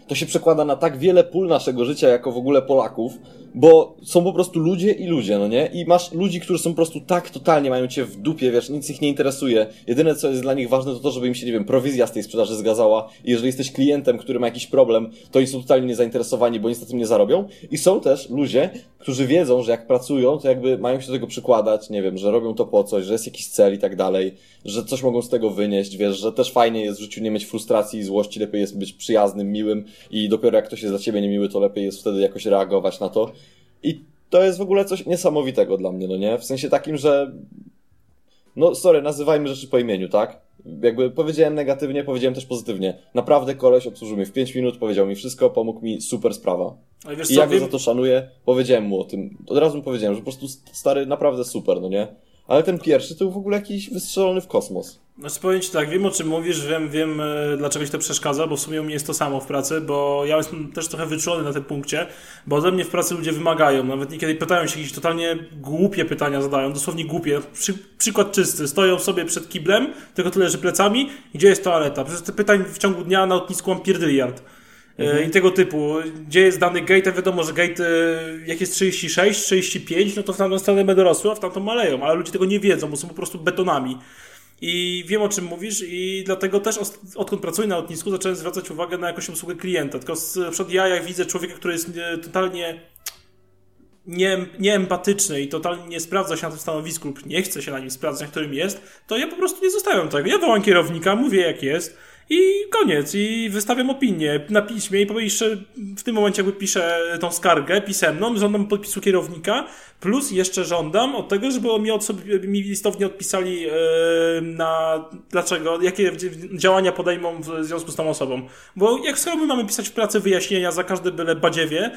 to się przekłada na tak wiele pól naszego życia jako w ogóle Polaków, bo są po prostu ludzie i ludzie, no nie? I masz ludzi, którzy są po prostu tak totalnie mają cię w dupie, wiesz, nic ich nie interesuje. Jedyne, co jest dla nich ważne, to to, żeby im się, nie wiem, prowizja z tej sprzedaży zgadzała. I jeżeli jesteś klientem, który ma jakiś problem, to oni są totalnie niezainteresowani, bo tym nie zarobią. I są też ludzie, którzy wiedzą, że jak pracują, to jakby mają się do tego przykładać, nie wiem, że robią to po coś, że jest jakiś cel i tak dalej, że coś mogą z tego wynieść, wiesz, że też fajnie jest w życiu nie mieć frustracji i złości, lepiej jest być przyjaznym, miłym i dopiero jak ktoś jest dla ciebie niemiły, to lepiej jest wtedy jakoś reagować na to. I to jest w ogóle coś niesamowitego dla mnie, no nie? W sensie takim, że no sorry, nazywajmy rzeczy po imieniu, tak? Jakby powiedziałem negatywnie, powiedziałem też pozytywnie. Naprawdę koleś obsłużył mnie w 5 minut, powiedział mi wszystko, pomógł mi, super sprawa. I ja go za to szanuję, powiedziałem mu o tym. Od razu mu powiedziałem, że po prostu stary, naprawdę super, no nie? Ale ten pierwszy to był w ogóle jakiś wystrzelony w kosmos.
Znaczy powiem Ci tak, wiem o czym mówisz, wiem, wiem e, dlaczego Ci to przeszkadza, bo w sumie u mnie jest to samo w pracy, bo ja jestem też trochę wyczulony na tym punkcie, bo ode mnie w pracy ludzie wymagają, nawet niekiedy pytają się jakieś totalnie głupie pytania zadają, dosłownie głupie. Przy, przykład czysty, stoją sobie przed kiblem, tylko tyle, że plecami, gdzie jest toaleta? Przecież te pytań w ciągu dnia na lotnisku mam pierdyliard. Mhm. I tego typu, gdzie jest dany gate, wiadomo, że gate jak jest 36, 35, no to w tamtą stronę będą rosły, a w tamtą maleją, ale ludzie tego nie wiedzą, bo są po prostu betonami. I wiem o czym mówisz i dlatego też odkąd pracuję na lotnisku zacząłem zwracać uwagę na jakąś obsługę klienta. Tylko przykład ja jak widzę człowieka, który jest totalnie nie, nieempatyczny i totalnie nie sprawdza się na tym stanowisku lub nie chce się na nim sprawdzać, na którym jest, to ja po prostu nie zostawiam tego. Ja wołam kierownika, mówię jak jest i koniec. I wystawiam opinię na piśmie i jeszcze w tym momencie jakby piszę tą skargę pisemną, żądam podpisu kierownika, plus jeszcze żądam od tego, żeby mi, od sobie, mi listownie odpisali yy, na dlaczego, jakie działania podejmą w związku z tą osobą. Bo jak sobie mamy pisać w pracy wyjaśnienia za każde byle badziewie,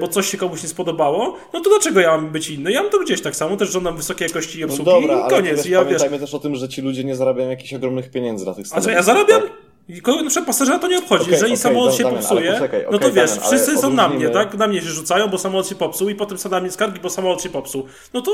bo coś się komuś nie spodobało, no to dlaczego ja mam być inny? Ja mam to gdzieś tak samo, też żądam wysokiej jakości obsługi no dobra, i koniec.
Ale ja, pamiętajmy wiesz... też o tym, że ci ludzie nie zarabiają jakichś ogromnych pieniędzy na tych
stanowiskach. A co, ja zarabiam? Tak? Na przykład pasażera to nie obchodzi. Okay, Jeżeli okay, samolot się Damian, popsuje, poczekaj, okay, no to wiesz, Damian, wszyscy są na mnie, tak? Na mnie się rzucają, bo samolot się popsuł i potem są na mnie skargi, bo samolot się popsuł. No to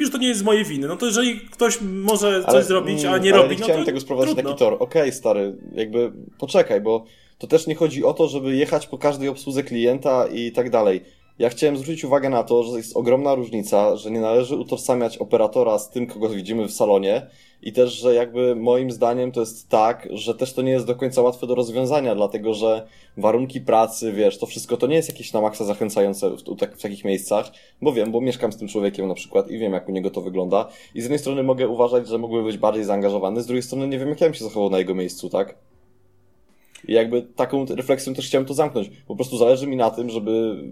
już to nie jest z mojej winy. No to jeżeli ktoś może coś ale, zrobić, a nie robi,
no to
tego
sprowadzić taki tor. Okej, okay, stary, jakby poczekaj, bo to też nie chodzi o to, żeby jechać po każdej obsłudze klienta i tak dalej ja chciałem zwrócić uwagę na to, że jest ogromna różnica, że nie należy utożsamiać operatora z tym, kogo widzimy w salonie i też, że jakby moim zdaniem to jest tak, że też to nie jest do końca łatwe do rozwiązania, dlatego że warunki pracy, wiesz, to wszystko to nie jest jakieś na maksa zachęcające w, w, w takich miejscach, bo wiem, bo mieszkam z tym człowiekiem na przykład i wiem, jak u niego to wygląda i z jednej strony mogę uważać, że mógłby być bardziej zaangażowany, z drugiej strony nie wiem, jak ja bym się zachował na jego miejscu, tak? I jakby taką refleksją też chciałem to zamknąć. Po prostu zależy mi na tym, żeby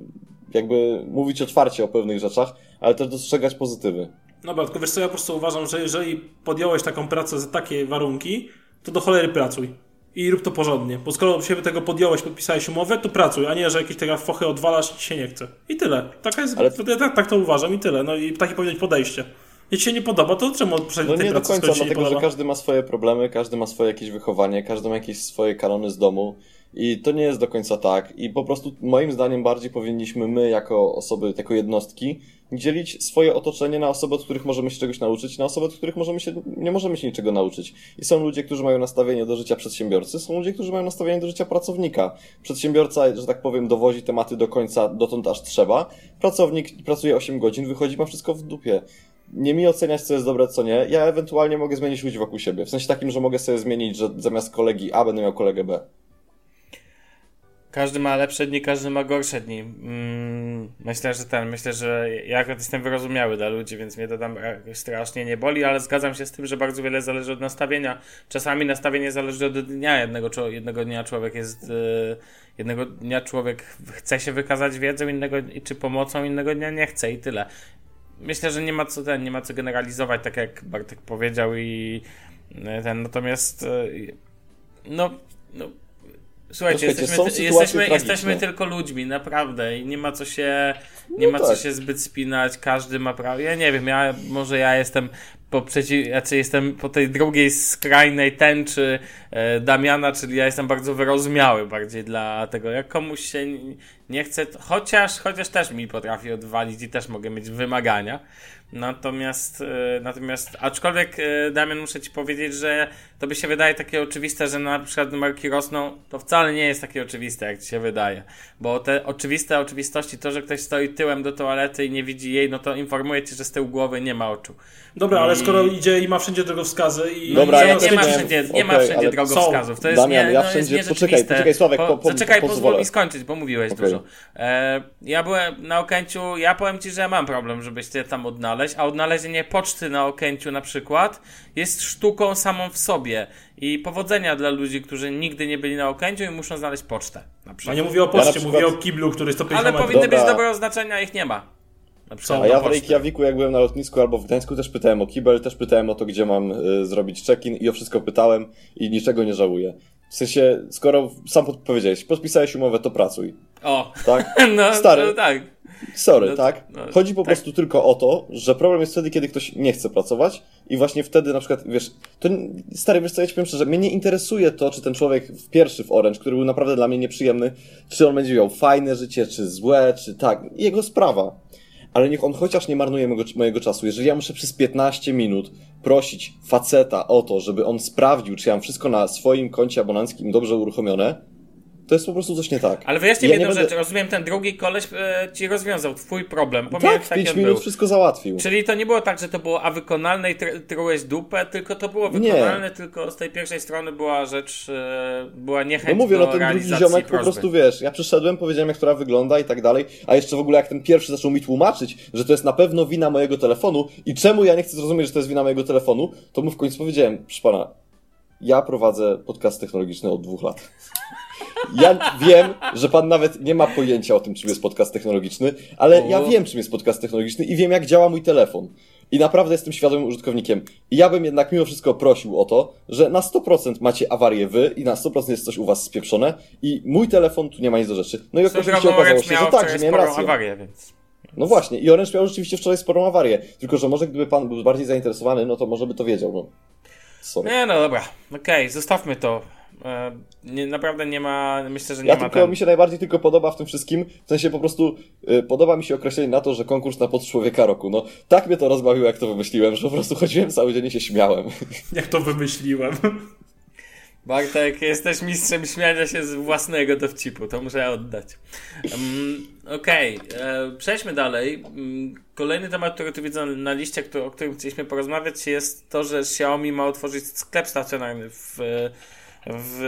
jakby mówić otwarcie o pewnych rzeczach, ale też dostrzegać pozytywy.
No tylko wiesz co, ja po prostu uważam, że jeżeli podjąłeś taką pracę za takie warunki, to do cholery pracuj. I rób to porządnie. Bo skoro się tego podjąłeś, podpisałeś umowę, to pracuj, a nie, że jakieś tego fochy odwalasz i ci się nie chce. I tyle. Taka jest, Ale... ja tak, tak to uważam i tyle. No i takie powinno być podejście. Jeśli się nie podoba, to czemu przejść
no tej nie pracy, do końca, dlatego że każdy ma swoje problemy, każdy ma swoje jakieś wychowanie, każdy ma jakieś swoje kanony z domu i to nie jest do końca tak. I po prostu moim zdaniem bardziej powinniśmy my, jako osoby, jako jednostki, dzielić swoje otoczenie na osoby, od których możemy się czegoś nauczyć, na osoby, od których możemy się, nie możemy się niczego nauczyć. I są ludzie, którzy mają nastawienie do życia przedsiębiorcy, są ludzie, którzy mają nastawienie do życia pracownika. Przedsiębiorca, że tak powiem, dowozi tematy do końca, dotąd aż trzeba. Pracownik pracuje 8 godzin, wychodzi, ma wszystko w dupie nie mi oceniać, co jest dobre, co nie. Ja ewentualnie mogę zmienić ludzi wokół siebie. W sensie takim, że mogę sobie zmienić, że zamiast kolegi A będę miał kolegę B.
Każdy ma lepsze dni, każdy ma gorsze dni. Mm, myślę, że ten, myślę, że ja jestem wyrozumiały dla ludzi, więc mnie to tam strasznie nie boli, ale zgadzam się z tym, że bardzo wiele zależy od nastawienia. Czasami nastawienie zależy od dnia. Jednego, jednego dnia człowiek jest, e, jednego dnia człowiek chce się wykazać wiedzą, innego czy pomocą, innego dnia nie chce i tyle. Myślę, że nie ma co ten, nie ma co generalizować, tak jak Bartek powiedział i e, ten, natomiast e, no, no Słuchajcie,
słuchajcie,
jesteśmy, jesteśmy, jesteśmy tylko ludźmi, naprawdę. I nie ma co się, nie
No
ma co
tak.
się zbyt spinać, każdy ma prawo. Ja nie wiem, ja, może ja jestem po przeciw, znaczy jestem po tej drugiej skrajnej tęczy e, Damiana, czyli ja jestem bardzo wyrozumiały bardziej dla tego, jak komuś się n- nie chce, chociaż, chociaż też mi potrafi odwalić i też mogę mieć wymagania. Natomiast, e, natomiast, aczkolwiek e, Damian, muszę ci powiedzieć, że to by się wydaje takie oczywiste, że na przykład marki rosną, to wcale nie jest takie oczywiste, jak ci się wydaje. Bo te oczywiste oczywistości, to, że ktoś stoi tyłem do toalety i nie widzi jej, no to informuje cię, że z tyłu głowy nie ma oczu.
Dobra, ale
I-
skoro idzie i ma wszędzie drogowskazy i...
Dobra,
nie,
ja
nie, ma wszędzie, nie ma wszędzie
ale
drogowskazów. To jest
Damian,
nie,
ja
no,
wszędzie-
jest
poczekaj,
nierzeczywiste.
poczekaj, Sławek, po- po-
zaczekaj,
pozwolę.
pozwól mi skończyć, bo mówiłeś
Okej.
dużo. E, ja byłem na Okęciu, ja powiem ci, że ja mam problem, żebyś cię tam odnaleźć, a odnalezienie poczty na Okęciu na przykład jest sztuką samą w sobie. I powodzenia dla ludzi, którzy nigdy nie byli na Okęciu i muszą znaleźć pocztę. Na
A
przykład.
nie mówię o
Ja
poczcie,
na przykład-
mówię o kiblu, który jest 150
Ale powinny być
Dobra.
dobre oznaczenia, a ich nie ma.
A ja w. Reykjaviku, jak byłem na lotnisku albo w Gdańsku, też pytałem o kibel, też pytałem o to, gdzie mam y, zrobić check-in i o wszystko pytałem i niczego nie żałuję. W sensie, skoro sam powiedziałeś, podpisałeś umowę, to pracuj.
O,
Tak?
no,
Stary.
no tak.
Sorry,
No
tak?
no,
Chodzi po
tak.
prostu tylko o to, że problem jest wtedy, kiedy ktoś nie chce pracować i właśnie wtedy na przykład, wiesz, to stary, wiesz co, ja ci powiem szczerze, mnie nie interesuje to, czy ten człowiek w pierwszy w Orange, który był naprawdę dla mnie nieprzyjemny, czy on będzie miał fajne życie, czy złe, czy tak, jego sprawa. Ale niech on chociaż nie marnuje mojego, mojego czasu. Jeżeli ja muszę przez 15 minut prosić faceta o to, żeby on sprawdził, czy ja mam wszystko na swoim koncie abonanckim dobrze uruchomione, to jest po prostu coś nie tak.
Ale wyjaśnij
Ja
mi
nie
jedną
będę-
rzecz. Rozumiem, ten drugi koleś e, ci rozwiązał twój problem. Pomijając
Tak, w
taki
5
on
minut
był.
wszystko załatwił.
Czyli to nie było tak, że to było a wykonalne i tr- trułeś dupę, tylko to było
Nie.
wykonalne, tylko z tej pierwszej strony była rzecz, e, była niechęć
No mówię, no ten drugi ziomek po
prośby.
prostu, wiesz, ja przyszedłem, powiedziałem jak sprawa wygląda i tak dalej, a jeszcze w ogóle jak ten pierwszy zaczął mi tłumaczyć, że to jest na pewno wina mojego telefonu i czemu ja nie chcę zrozumieć, że to jest wina mojego telefonu, to mu w końcu powiedziałem, proszę pana, ja prowadzę podcast technologiczny od dwóch lat. Ja wiem, że pan nawet nie ma pojęcia o tym, czym jest podcast technologiczny, ale ja
O.
wiem, czym jest podcast technologiczny i wiem, jak działa mój telefon. I naprawdę jestem świadomym użytkownikiem. I ja bym jednak mimo wszystko prosił o to, że na 100% macie awarię wy i na 100% jest coś u was spieprzone i mój telefon tu nie ma nic do rzeczy. No i oczywiście
drogą
okazało się, że tak, że miałem rację.
awarię, więc...
No właśnie, i Orange miał rzeczywiście wczoraj sporą awarię. Tylko, że może gdyby pan był bardziej zainteresowany, no to może by to wiedział, no. Sorry.
Nie, no dobra. Okej, zostawmy to. E, nie, naprawdę nie ma, myślę, że nie
Ja
ma
tylko,
ten...
mi się najbardziej tylko podoba w tym wszystkim, w sensie po prostu y, podoba mi się określenie na to, że konkurs na podczłowieka roku. No, tak mnie to rozbawiło, jak to wymyśliłem, że po prostu chodziłem cały dzień i się śmiałem.
Jak to wymyśliłem.
Bartek, jesteś mistrzem śmiania się z własnego dowcipu, to muszę oddać. Um, Okej, e, przejdźmy dalej. Mm, Kolejny temat, który tu widzę na liście, który, o którym chcieliśmy porozmawiać, jest to, że Xiaomi ma otworzyć sklep stacjonarny w, w,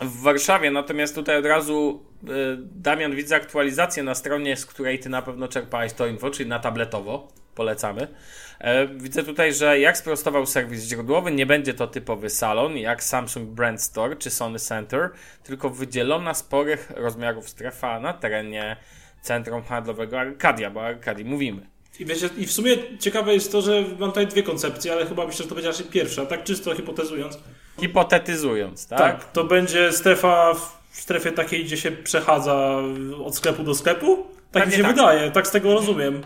w Warszawie. Natomiast tutaj od razu e, Damian widzę aktualizację na stronie, z której ty na pewno czerpałeś to info, czyli na tabletowo. Polecamy. E, Widzę tutaj, że jak sprostował serwis źródłowy, nie będzie to typowy salon, jak Samsung Brand Store czy Sony Center, tylko wydzielona sporych rozmiarów strefa na terenie centrum handlowego Arcadia, bo o Arcadii mówimy.
I, wiecie, I w sumie ciekawe jest to, że mam tutaj dwie koncepcje, ale chyba myślę, że to będzie raczej pierwsza, tak czysto hipotezując.
Hipotetyzując, tak?
Tak, to będzie strefa w strefie takiej, gdzie się przechadza od sklepu do sklepu? Tak mi się
tak.
wydaje, tak z tego rozumiem.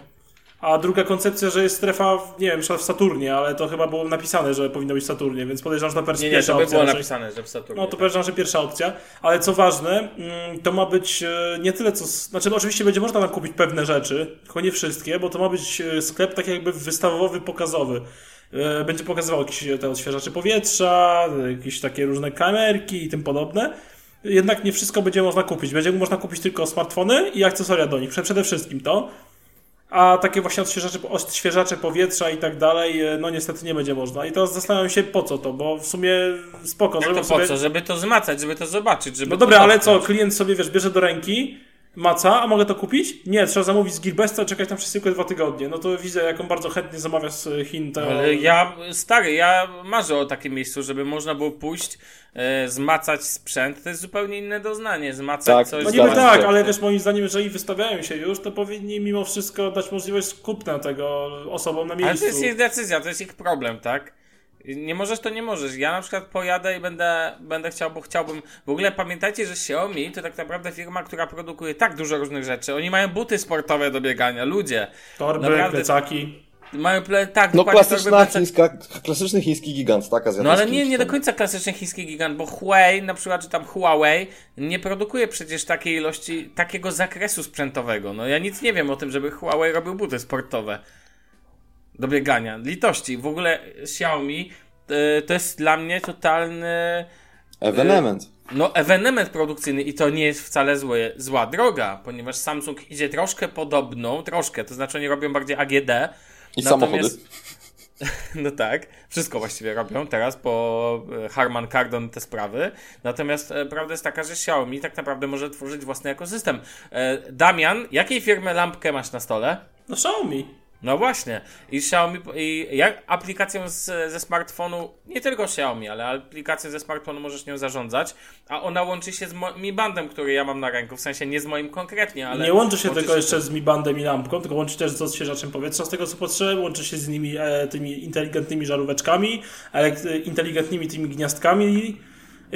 A druga koncepcja, że jest strefa, w- nie wiem, na w Saturnie, ale to chyba było napisane, że powinno być w Saturnie, więc podejrzewam, że to
Nie, nie,
pierwsza
to by
opcja.
było
raczej.
napisane, że w Saturnie.
No to
tak.
podejrzewam, że pierwsza opcja, ale co ważne, mm, to ma być e, nie tyle co. Znaczy, no oczywiście będzie można tam kupić pewne rzeczy, tylko nie wszystkie, bo to ma być e, sklep tak jakby wystawowy, pokazowy. E, Będzie pokazywał jakieś te odświeżacze powietrza, jakieś takie różne kamerki i tym podobne. Jednak nie wszystko będzie można kupić. Będzie można kupić tylko smartfony i akcesoria do nich. Prze- Przede wszystkim to. A takie właśnie odświeżacze, odświeżacze powietrza i tak dalej, e, no niestety nie będzie można. I teraz zastanawiam się po co to, bo w sumie spoko.
Jak to po
sobie...
co? Żeby to zmacać, żeby to zobaczyć, żeby
No dobra, ale co, klient sobie, wiesz, bierze do ręki, maca, a mogę to kupić? Nie, trzeba zamówić z Gearbesta, czekać tam przez tylko dwa tygodnie. No to widzę, jaką bardzo chętnie zamawia z Chin to...
Ale ja, stary, ja marzę o takim miejscu, żeby można było pójść, e, zmacać sprzęt. To jest zupełnie inne doznanie. Zmacać
Tak,
coś.
No niby tak, ale wiesz, moim zdaniem, jeżeli wystawiają się już, to powinni mimo wszystko dać możliwość kupna tego osobom na
Ale
miejscu.
to jest ich decyzja, to jest ich problem, tak? Nie możesz, to nie możesz. Ja na przykład pojadę i będę, będę chciał, bo chciałbym. W ogóle pamiętajcie, że Xiaomi to tak naprawdę firma, która produkuje tak dużo różnych rzeczy. Oni mają buty sportowe do biegania, ludzie.
Torby,
Naprawdę.
plecaki.
Mają ple... tak,
No klasyczna chińska, klasyczny chiński gigant, tak?
No ale nie, nie do końca klasyczny chiński gigant, bo Huawei, na przykład, czy tam Huawei, nie produkuje przecież takiej ilości, takiego zakresu sprzętowego. No ja nic nie wiem o tym, żeby Huawei robił buty sportowe do biegania. Litości. W ogóle Xiaomi y, to jest dla mnie totalny
Evenement.
no, ewenement produkcyjny i to nie jest wcale złe, zła droga, ponieważ Samsung idzie troszkę podobną, troszkę, to znaczy oni robią bardziej AGD.
I samochody.
No tak, wszystko właściwie robią teraz po e, Harman Kardon te sprawy. Natomiast e, prawda jest taka, że Xiaomi tak naprawdę może tworzyć własny ekosystem. E, Damian, jakiej firmy lampkę masz na stole?
No Xiaomi.
No właśnie. I Xiaomi, i jak aplikacją z, ze smartfonu, nie tylko Xiaomi, ale aplikacją ze smartfonu możesz nią zarządzać, a ona łączy się z Mi Bandem, który ja mam na ręku, w sensie nie z moim konkretnie, ale...
nie łączy się tylko jeszcze z Mi Bandem i lampką, tylko łączy też z odświeżaczem powietrza, z tego co potrzeba, łączy się z nimi e, tymi inteligentnymi żaróweczkami, e, inteligentnymi tymi gniazdkami,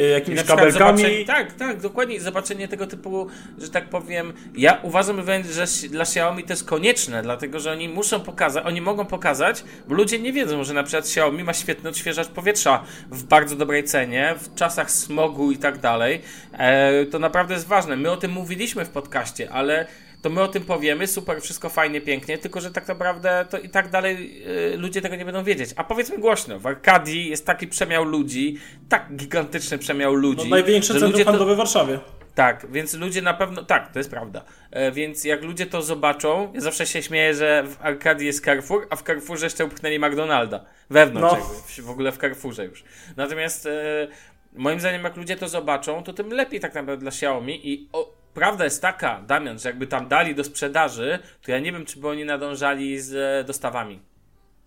jakimiś
na przykład
kabelkami.
Tak, tak, dokładnie. Zobaczenie tego typu, że tak powiem, ja uważam wręcz, że dla Xiaomi to jest konieczne, dlatego że oni muszą pokazać, oni mogą pokazać, bo ludzie nie wiedzą, że na przykład Xiaomi ma świetny odświeżacz powietrza w bardzo dobrej cenie, w czasach smogu i tak dalej. E, to naprawdę jest ważne. My o tym mówiliśmy w podcaście, ale to my o tym powiemy, super, wszystko fajnie, pięknie, tylko że tak naprawdę to i tak dalej y, ludzie tego nie będą wiedzieć. A powiedzmy głośno, w Arkadii jest taki przemiał ludzi, tak gigantyczny przemiał ludzi.
No, największe
że
centrum
ludzie to-
w Warszawie.
tak, więc ludzie na pewno. Tak, to jest prawda. E, więc jak ludzie to zobaczą, ja zawsze się śmieję, że w Arkadii jest Carrefour, a w Carrefourze jeszcze upchnęli McDonalda. Wewnątrz,
No.
jakby, w, w ogóle w Carrefourze już. Natomiast e, moim zdaniem, jak ludzie to zobaczą, to tym lepiej tak naprawdę dla Xiaomi. I o, prawda jest taka, Damian, że jakby tam dali do sprzedaży, to ja nie wiem, czy by oni nadążali z e, dostawami.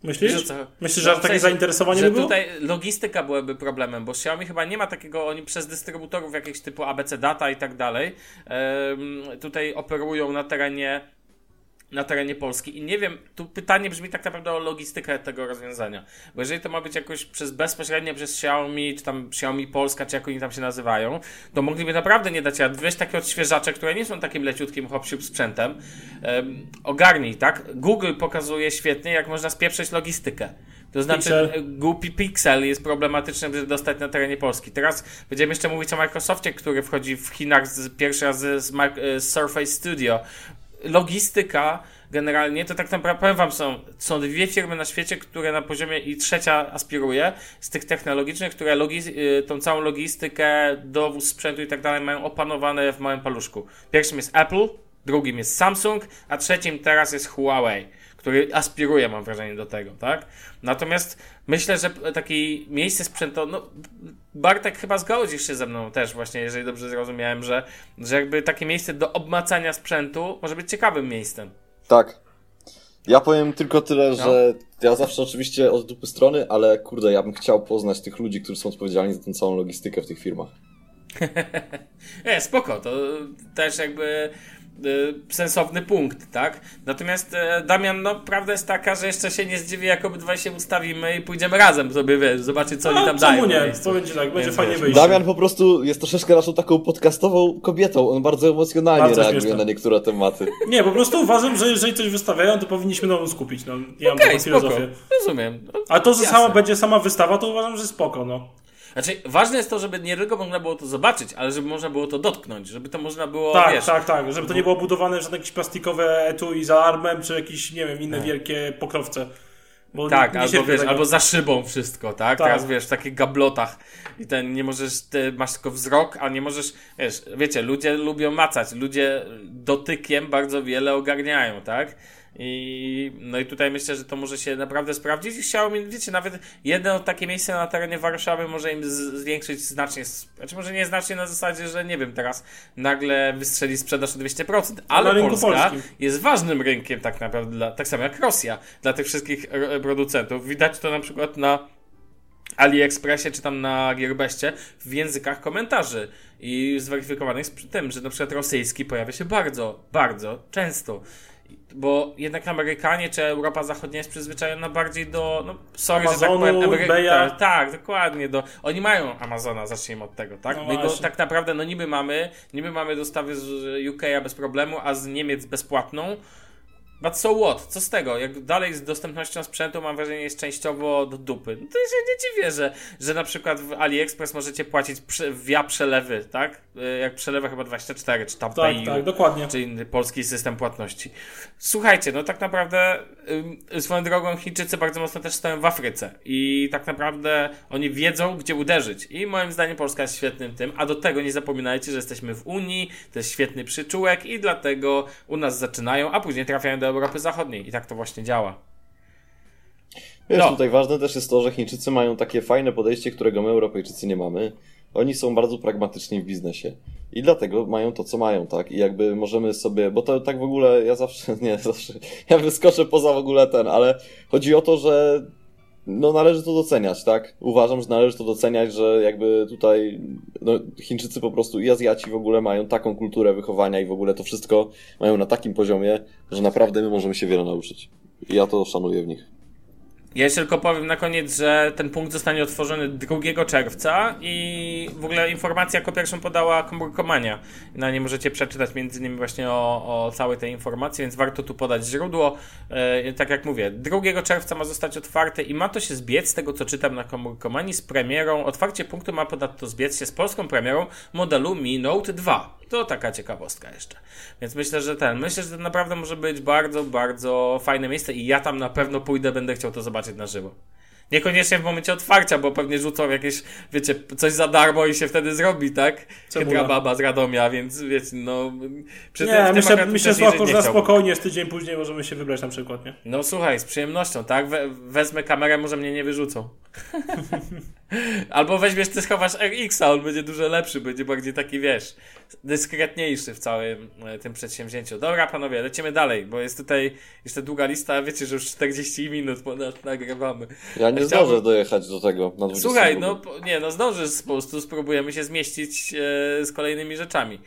Myślisz?
Wiesz co-
Myślisz,
No,
że
w
takie
sensie,
zainteresowanie
że
by było?
tutaj logistyka byłaby problemem, bo Xiaomi chyba nie ma takiego, oni przez dystrybutorów jakichś typu ABC Data i tak dalej, tutaj operują na terenie na terenie Polski i nie wiem, tu pytanie brzmi tak naprawdę o logistykę tego rozwiązania, bo jeżeli to ma być jakoś przez bezpośrednio przez Xiaomi, czy tam Xiaomi Polska, czy jak oni tam się nazywają, to mogliby naprawdę nie dać, a weź takie odświeżacze, które nie są takim leciutkim hop sprzętem, em, ogarnij, tak? Google pokazuje świetnie, jak można spieprzyć logistykę. To znaczy,
Pixel.
e, głupi Pixel jest problematyczny, żeby dostać na terenie Polski. Teraz będziemy jeszcze mówić o Microsoftie, który wchodzi w Chinach z, pierwszy raz z, e, z Surface Studio. Logistyka generalnie, to tak naprawdę powiem wam, są, są dwie firmy na świecie, które na poziomie i trzecia aspiruje z tych technologicznych, które logi, y, tą całą logistykę, dowóz sprzętu i tak dalej mają opanowane w małym paluszku. Pierwszym jest Apple, drugim jest Samsung, a trzecim teraz jest Huawei, który aspiruje, mam wrażenie, do tego, tak? Natomiast myślę, że takie miejsce sprzętowe, no Bartek chyba zgodzisz się ze mną też właśnie, jeżeli dobrze zrozumiałem, że, że jakby takie miejsce do obmacania sprzętu może być ciekawym miejscem.
Tak. Ja powiem tylko
No.
tyle, że ja zawsze oczywiście od dupy strony, ale kurde, ja bym chciał poznać tych ludzi, którzy są odpowiedzialni za tę całą logistykę w tych firmach.
Nie, spoko, to też jakby sensowny punkt, tak? Natomiast e, Damian, no prawda jest taka, że jeszcze się nie zdziwi, jak obydwaj się ustawimy i pójdziemy razem sobie, wiesz, zobaczyć co oni
A
tam
No,
dają.
nie? Powiem ci tak, będzie
Więc
fajnie wyjść.
Damian po prostu jest troszeczkę naszą taką podcastową kobietą. On bardzo emocjonalnie
Bardzo
reaguje
śmieszne.
na niektóre tematy.
Nie, po prostu uważam, że jeżeli coś wystawiają, to powinniśmy na tym skupić. No, ja mam
Okej,
taką
spoko,
filozofię.
rozumiem. No,
A to, że
jasne.
sama będzie sama wystawa, to uważam, że spoko, no.
Znaczy, ważne jest to, żeby nie tylko można było to zobaczyć, ale żeby można było to dotknąć, żeby to można było,
Tak,
wiesz,
tak, tak. Żeby to nie było budowane w żadne jakieś plastikowe etui za armem, czy jakieś, nie wiem, inne wielkie pokrowce. Bo
Tak,
nie
albo
cierpię
wiesz,
tego.
albo za szybą wszystko, tak?
Tak.
Teraz wiesz, w takich gablotach i ten nie możesz, ty masz tylko wzrok, a nie możesz, wiesz, wiecie, ludzie lubią macać, ludzie dotykiem bardzo wiele ogarniają, tak? I no i tutaj myślę, że to może się naprawdę sprawdzić i chciałbym, wiecie, nawet jedno takie miejsce na terenie Warszawy może im zwiększyć znacznie, znaczy może nie znacznie na zasadzie, że nie wiem, teraz nagle wystrzeli sprzedaż o 200%, ale Polska
polskim.
jest ważnym rynkiem tak naprawdę, dla, tak samo jak Rosja, dla tych wszystkich producentów. Widać to na przykład na AliExpressie czy tam na Gearbestie w językach komentarzy i zweryfikowanych z tym, że na przykład rosyjski pojawia się bardzo, bardzo często. Bo jednak Amerykanie czy Europa Zachodnia jest przyzwyczajona bardziej do, no sorry,
Amazonu,
że tak powiem, Amery-
eBaya.
tak, dokładnie, do, oni mają Amazona, zacznijmy od tego, tak?
No
My go tak naprawdę, no niby mamy, niby mamy dostawy z UK bez problemu, a z Niemiec bezpłatną, But so what? Co z tego? Jak dalej z dostępnością sprzętu mam wrażenie jest częściowo do dupy. No to się nie dziwię, że, że na przykład w AliExpress możecie płacić prze, via przelewy, tak? Y, Jak przelewa chyba 24 czy tam
Tak, tak, dokładnie.
czy inny polski system płatności. Słuchajcie, no tak naprawdę ym, swoją drogą Chińczycy bardzo mocno też stoją w Afryce i tak naprawdę oni wiedzą, gdzie uderzyć. I moim zdaniem Polska jest świetnym tym, a do tego nie zapominajcie, że jesteśmy w Unii, to jest świetny przyczółek i dlatego u nas zaczynają, a później trafiają do Europy Zachodniej i tak to właśnie działa.
Wiesz,
No.
tutaj ważne też jest to, że Chińczycy mają takie fajne podejście, którego my Europejczycy nie mamy. Oni są bardzo pragmatyczni w biznesie. I dlatego mają to, co mają, tak? I jakby możemy sobie, bo to tak w ogóle, ja zawsze, nie, zawsze, ja wyskoczę poza w ogóle ten, ale chodzi o to, że no należy to doceniać, tak? Uważam, że należy to doceniać, że jakby tutaj no, Chińczycy po prostu i Azjaci w ogóle mają taką kulturę wychowania i w ogóle to wszystko mają na takim poziomie, że naprawdę my możemy się wiele nauczyć. I ja to szanuję w nich.
Ja jeszcze tylko powiem na koniec, że ten punkt zostanie otworzony 2 czerwca i w ogóle informacja jako pierwszą podała komórkomania. Na niej możecie przeczytać między innymi właśnie o, o całej tej informacji, więc warto tu podać źródło. E, tak jak mówię, 2 czerwca ma zostać otwarte i ma to się zbiec, z tego co czytam na komórkomanii, z premierą. Otwarcie punktu ma ponadto zbiec się z polską premierą modelu Mi Note 2. To taka ciekawostka jeszcze. Więc myślę, że ten, myślę, że to naprawdę może być bardzo, bardzo fajne miejsce i ja tam na pewno pójdę, będę chciał to zobaczyć na żywo. Niekoniecznie w momencie otwarcia, bo pewnie rzucą jakieś, wiecie, coś za darmo i się wtedy zrobi, tak? Chytra baba z Radomia, więc wiecie, no... Przy tym-
Nie,
tym
myślę,
akurat
myślę
niżej
że spokojnie, z tydzień później możemy się wybrać na przykład, nie?
No słuchaj, z przyjemnością, tak? We, wezmę kamerę, może mnie nie wyrzucą. Albo weźmiesz, ty schowasz RX-a, on będzie dużo lepszy, będzie bardziej taki, wiesz, dyskretniejszy w całym e, tym przedsięwzięciu. Dobra, panowie, lecimy dalej, bo jest tutaj jeszcze długa lista, wiecie, że już 40 minut ponad nagrywamy.
Ja nie
Chciałbym-
zdążę dojechać do tego na 20
Słuchaj, no nie, no zdążysz po prostu, spróbujemy się zmieścić e, z kolejnymi rzeczami.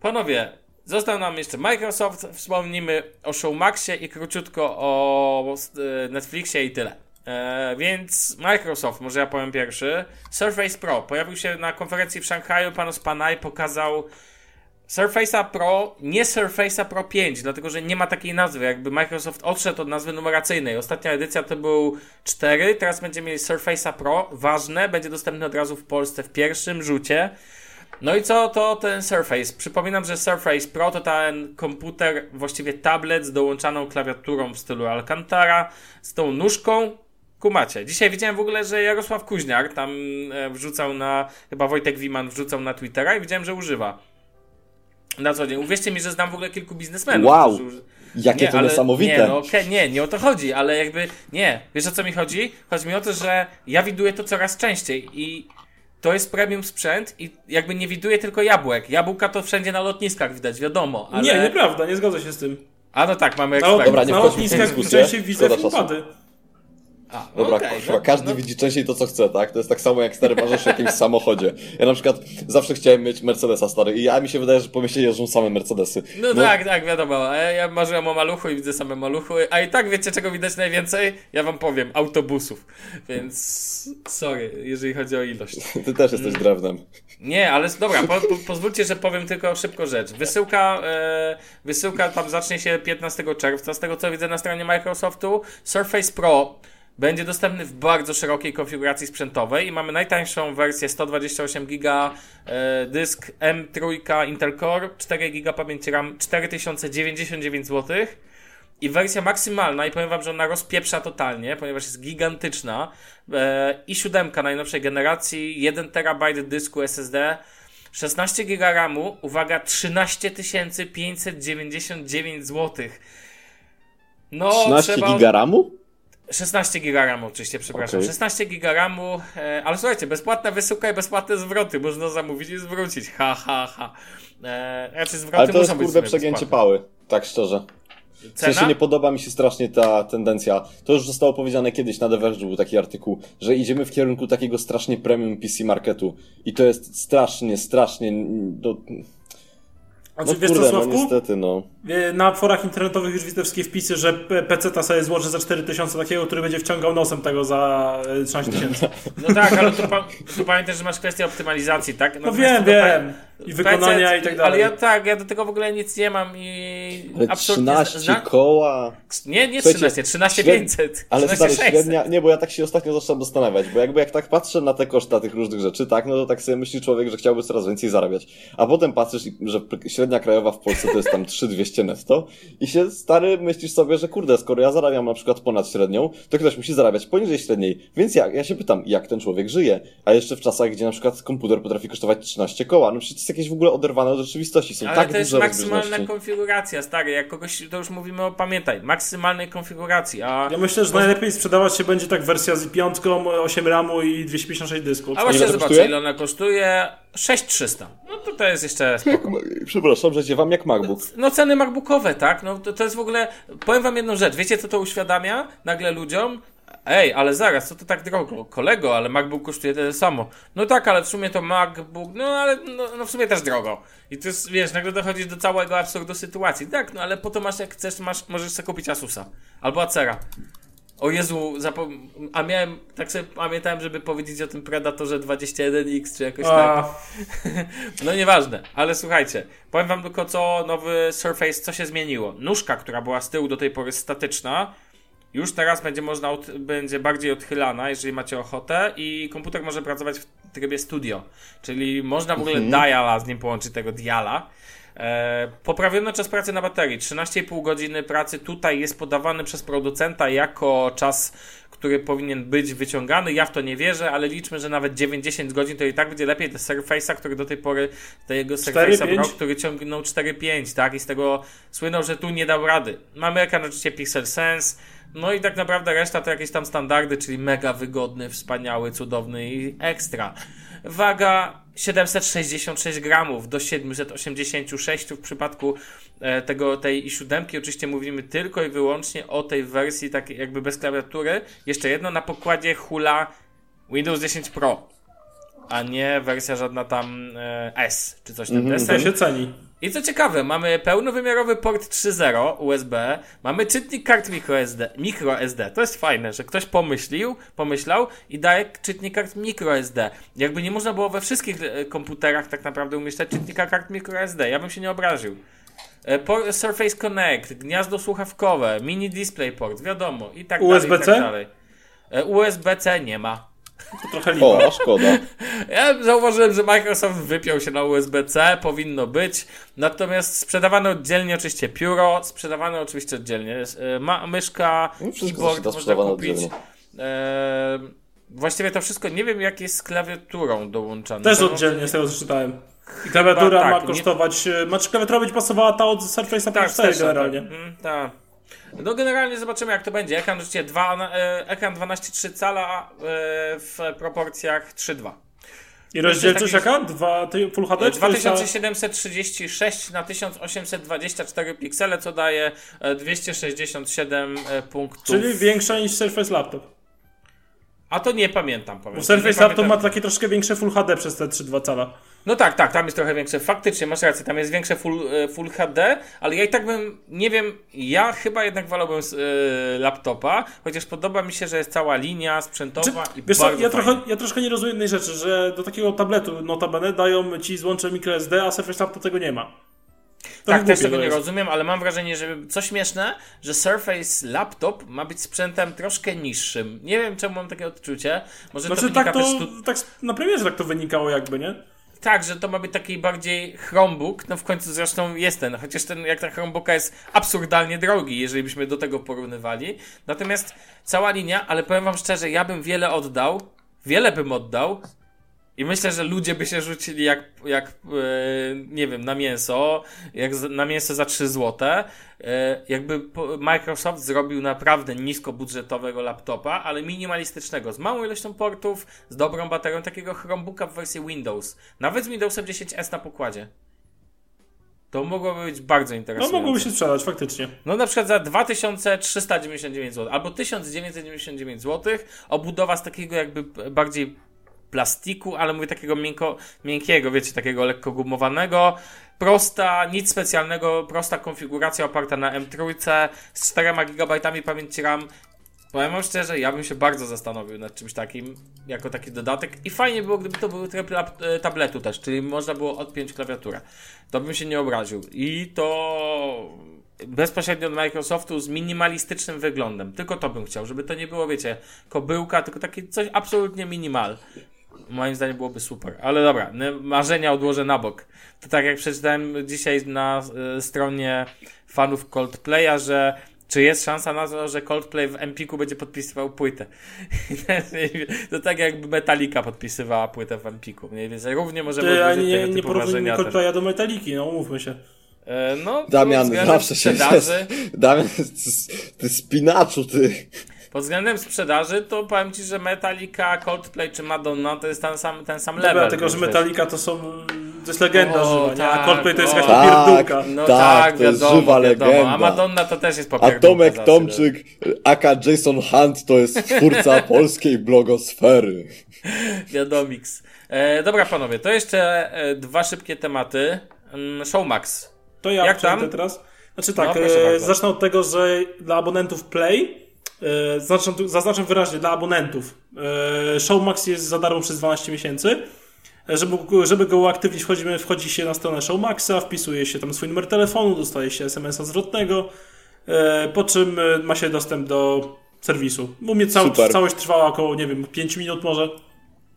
Panowie, został nam jeszcze Microsoft, wspomnimy o Showmaxie i króciutko o e, Netflixie i tyle. E, więc Microsoft, może ja powiem pierwszy. Surface Pro pojawił się na konferencji w Szanghaju, pan Spanaj pokazał Surface'a Pro, nie Surface'a Pro 5, dlatego że nie ma takiej nazwy. Jakby Microsoft odszedł od nazwy numeracyjnej. Ostatnia edycja to był 4, teraz będziemy mieli Surface'a Pro. Ważne, będzie dostępny od razu w Polsce w pierwszym rzucie. No i co to ten Surface? Przypominam, że Surface Pro to ten komputer, właściwie tablet z dołączaną klawiaturą w stylu Alcantara, z tą nóżką. Kumacie. Dzisiaj widziałem w ogóle, że Jarosław Kuźniar tam e, wrzucał na, chyba Wojtek Wiman wrzucał na Twittera i widziałem, że używa. Na co dzień. Uwierzcie mi, że znam w ogóle kilku biznesmenów.
Wow.
którzy
Jakie to
ale-
niesamowite.
Nie, no okej, nie, nie o to chodzi, ale jakby nie. Wiesz o co mi chodzi? Chodzi mi o to, że ja widuję to coraz częściej i to jest premium sprzęt i jakby nie widuję tylko jabłek. Jabłka to wszędzie na lotniskach widać, wiadomo, ale...
Nie, nieprawda, nie zgodzę się z tym.
A no tak, mamy ekspertów.
Dobra, nie
na lotniskach częściej widzę filmpady.
A,
Dobra,
okej,
chyba
no,
każdy
no,
widzi częściej to, co chce, tak? To jest tak samo jak stary marzysz o jakimś samochodzie. Ja na przykład zawsze chciałem mieć Mercedesa stary i ja mi się wydaje, że po mieście jeżdżą same Mercedesy.
No, tak, tak, wiadomo. Ja, ja marzyłem o maluchu i widzę same maluchy. A i tak wiecie, czego widać najwięcej? Ja wam powiem, autobusów. Więc sorry, jeżeli chodzi o ilość.
Ty też jesteś drewnem.
Nie, ale dobra, po, po, pozwólcie, że powiem tylko szybko rzecz. Wysyłka, e, wysyłka tam zacznie się 15 czerwca. Z tego co widzę na stronie Microsoftu, Surface Pro będzie dostępny w bardzo szerokiej konfiguracji sprzętowej i mamy najtańszą wersję 128 GB e, dysk M3 Intel Core, 4 GB pamięci RAM, 4099 zł. I wersja maksymalna, i powiem wam, że ona rozpieprza totalnie, ponieważ jest gigantyczna. E, I siódemka najnowszej generacji, 1 TB dysku SSD, 16 GB RAMu, uwaga, 13 599 zł. No,
13
trzeba...
giga RAMu?
16 giga oczywiście, przepraszam.
Okej.
16 giga RAMu, e, ale słuchajcie, bezpłatna wysyłka i bezpłatne zwroty. Można zamówić i zwrócić. Ha, ha, ha. E, raczej zwroty
Ale to jest
muszą być
kurde przegięcie
bezpłatne.
pały, tak szczerze. W
Cena?
sensie nie podoba mi się strasznie ta tendencja. To już zostało powiedziane kiedyś na The Verge był taki artykuł, że idziemy w kierunku takiego strasznie premium PC marketu. I to jest strasznie, strasznie. Do...
Znaczy,
No
wiesz
kurde,
co,
no
Sławku?
niestety, no.
E, Na forach internetowych już widzę wszystkie wpisy, że P- PC-ta sobie złoży za 4000 takiego, który będzie wciągał nosem tego za e, 13 tysięcy.
No tak, ale tu, pa, tu pamiętaj, że masz kwestię optymalizacji, tak?
No
Natomiast
wiem, wiem. I wykonania
PC
i tak dalej.
Ale ja tak, ja do tego w ogóle nic nie mam i
Ale
absolutnie...
13
zna-
koła.
Nie, nie
Słuchajcie,
13, 13
śred-
500.
Ale
13
stary,
600.
średnia, nie, bo ja tak się ostatnio zacząłem zastanawiać, bo jakby jak tak patrzę na te koszta tych różnych rzeczy, tak, no to tak sobie myśli człowiek, że chciałby coraz więcej zarabiać. A potem patrzysz, że średnia krajowa w Polsce to jest tam 3200 netto i się stary myślisz sobie, że kurde, skoro ja zarabiam na przykład ponad średnią, to ktoś musi zarabiać poniżej średniej. Więc ja, ja się pytam, jak ten człowiek żyje? A jeszcze w czasach, gdzie na przykład komputer potrafi kosztować 13 koła, no przecież jakieś w ogóle oderwane od rzeczywistości. Są
Ale
tak
to jest maksymalna konfiguracja, stary. Jak kogoś, to już mówimy o, pamiętaj, maksymalnej konfiguracji, a...
Ja myślę, że najlepiej sprzedawać się będzie tak wersja z 5, 8 RAMu i 256 dysków.
A właśnie zobaczę,
kosztuje?
ile ona kosztuje. 6300. No to to jest jeszcze spoko.
Przepraszam, że cię wam jak MacBook.
No ceny MacBookowe, tak? No to, to jest w ogóle... Powiem wam jedną rzecz. Wiecie, co to uświadamia nagle ludziom? Ej, ale zaraz, co to tak drogo? Kolego, ale MacBook kosztuje tyle samo. No tak, ale w sumie to MacBook, no ale no, no w sumie też drogo. I to jest, wiesz, nagle dochodzisz do całego absurdu sytuacji. Tak, no ale po to masz, jak chcesz, masz, możesz sobie kupić Asusa. Albo Acera. O Jezu, zapom... a miałem, tak sobie pamiętałem, żeby powiedzieć o tym Predatorze 21X, czy jakoś tak.
A,
No nieważne, ale słuchajcie, powiem wam tylko co nowy Surface, co się zmieniło. Nóżka, która była z tyłu do tej pory statyczna, już teraz będzie można, będzie bardziej odchylana, jeżeli macie ochotę i komputer może pracować w trybie studio, czyli można w ogóle diala z nim połączyć, tego diala. E, poprawiono czas pracy na baterii. 13,5 godziny pracy tutaj jest podawany przez producenta jako czas, który powinien być wyciągany. Ja w to nie wierzę, ale liczmy, że nawet 9-10 godzin to i tak będzie lepiej do Surface'a, który do tej pory, tego Surface'a
4-5?
Pro, który ciągnął 4.5, tak? I z tego słynął, że tu nie dał rady. Mamy ekran oczywiście Pixel Sense, no i tak naprawdę reszta to jakieś tam standardy, czyli mega wygodny, wspaniały, cudowny i ekstra. Waga 766 gramów do 786 w przypadku e, tego, tej i7. Oczywiście mówimy tylko i wyłącznie o tej wersji takiej jakby bez klawiatury. Jeszcze jedno na pokładzie Hula Windows 10 Pro, a nie wersja żadna tam e, S czy coś tam.
to
deseń.
się ceni.
I co ciekawe, mamy pełnowymiarowy port 3.0 USB, mamy czytnik kart microSD, microSD. To jest fajne, że ktoś pomyślił, pomyślał i daje czytnik kart microSD. Jakby nie można było we wszystkich e, komputerach tak naprawdę umieszczać czytnika kart microSD. Ja bym się nie obraził. E, Por- Surface Connect, gniazdo słuchawkowe, mini DisplayPort, wiadomo i tak dalej.
USB-C?
I tak dalej. E, USB-C nie ma.
To trochę lipa.
O, szkoda.
Ja zauważyłem, że Microsoft wypiął się na USB-C, powinno być. Natomiast sprzedawane oddzielnie oczywiście pióro, sprzedawane oczywiście oddzielnie e, ma, myszka,
No,
keyboard można
sprzedawane
kupić.
oddzielnie.
E, właściwie to wszystko, nie wiem jak jest z klawiaturą dołączane.
Też oddzielnie z tego co czytałem. I klawiatura
Chyba
ma
tak, nie-
kosztować. e, Znaczy klawiatura będzie pasowała ta od Surface'a
Tak,
4
też,
generalnie.
Tak, mm, tak. No generalnie zobaczymy jak to będzie. Ekran dwa, e, ekran 12,3 cala e, w proporcjach 3,2.
I rozdzielczość jaka? Dwa, ty, Full HD? czy to jest ta-
2736 na 1824 piksele, co daje e, 267 e, punktów.
Czyli większa niż Surface Laptop.
A to nie pamiętam, powiem.
Bo Surface Laptop ma takie troszkę większe Full HD przez te 3,2 cala.
No tak, tak, tam jest trochę większe. Faktycznie, masz rację, tam jest większe full, e, full HD, ale ja i tak bym, nie wiem, ja chyba jednak wolałbym e, laptopa, chociaż podoba mi się, że jest cała linia sprzętowa i
Wiesz co,
bardzo
ja,
fajnie.
trochę, ja troszkę nie rozumiem jednej rzeczy, że do takiego tabletu notabene dają ci złącze microSD, a Surface Laptop tego nie ma. Trochę
Tak, też tego
to
nie
jest.
rozumiem, ale mam wrażenie, że co śmieszne, że Surface Laptop ma być sprzętem troszkę niższym. Nie wiem, czemu mam takie odczucie. Może to
Znaczy
wynika
tak to,
tu...
tak na premierze tak to wynikało jakby, nie?
Tak, że to ma być taki bardziej Chromebook, no w końcu zresztą jest ten, chociaż ten, jak ta Chromebooka jest absurdalnie drogi, jeżeli byśmy do tego porównywali. Natomiast cała linia, ale powiem wam szczerze, ja bym wiele oddał, wiele bym oddał i myślę, że ludzie by się rzucili jak, jak e, nie wiem, na mięso, jak na mięso za 3 złote. E, jakby Microsoft zrobił naprawdę niskobudżetowego laptopa, ale minimalistycznego, z małą ilością portów, z dobrą baterią, takiego Chromebooka w wersji Windows. Nawet z Windowsem 10S na pokładzie. To mogłoby być bardzo
No
interesujące.
mogłoby się sprzedać faktycznie.
No na przykład za 2399 zł albo 1999 zł obudowa z takiego jakby bardziej plastiku, ale mówię takiego miękko, miękkiego, wiecie, takiego lekko gumowanego. Prosta, nic specjalnego, prosta konfiguracja oparta na M3 z 4 GB pamięci RAM. Powiem wam szczerze, ja bym się bardzo zastanowił nad czymś takim, jako taki dodatek. I fajnie było, gdyby to był tryb e, tabletu też, czyli można było odpiąć klawiaturę. To bym się nie obraził. I to bezpośrednio od Microsoftu z minimalistycznym wyglądem. Tylko to bym chciał, żeby to nie było, wiecie, kobyłka, tylko takie coś absolutnie minimal. Moim zdaniem byłoby super. Ale dobra, marzenia odłożę na bok. To tak jak przeczytałem dzisiaj na y, stronie fanów Coldplaya, że czy jest szansa na to, że Coldplay w Empiku będzie podpisywał płytę? to tak jakby Metallica podpisywała płytę w Empiku. Mniej więcej równie możemy
Ty, a
odłożyć
nie,
tego
nie
typu marzenia.
Coldplaya do Metaliki, no umówmy się.
E, No,
Damian, zawsze się Damian, ty, ty spinaczu, ty.
Pod względem sprzedaży, to powiem Ci, że Metallica, Coldplay czy Madonna to jest ten sam, ten sam level.
Dobra, tylko że
więc wiesz.
Metallica to są... To jest legenda
O,
żywa, nie? A
tak,
Coldplay to jest jakaś
Tak.
popierdółka.
No
Tak,
tak,
to jest
wiadomo,
żywa
wiadomo. A
legenda.
Madonna to też jest
A
popierdółka.
Tomek
zawsze.
Tomczyk, aka Jason Hunt, to jest twórca polskiej blogosfery.
Wiadomix. E, dobra, panowie, to jeszcze e, dwa szybkie tematy. Mm, Showmax.
To ja
Jak tam?
teraz. Znaczy tak,
No,
e, zacznę od tego, że dla abonentów Play, zaznaczam, tu- zaznaczam wyraźnie, dla abonentów, e, Showmax jest za darmo przez 12 miesięcy. E, Żeby, go- żeby go uaktywnić, wchodzimy, wchodzi się na stronę Showmaxa, wpisuje się tam swój numer telefonu, dostaje się SMS-a zwrotnego, e, po czym e, ma się dostęp do serwisu. U mnie
Super.
całość trwała około, nie wiem, 5 minut może.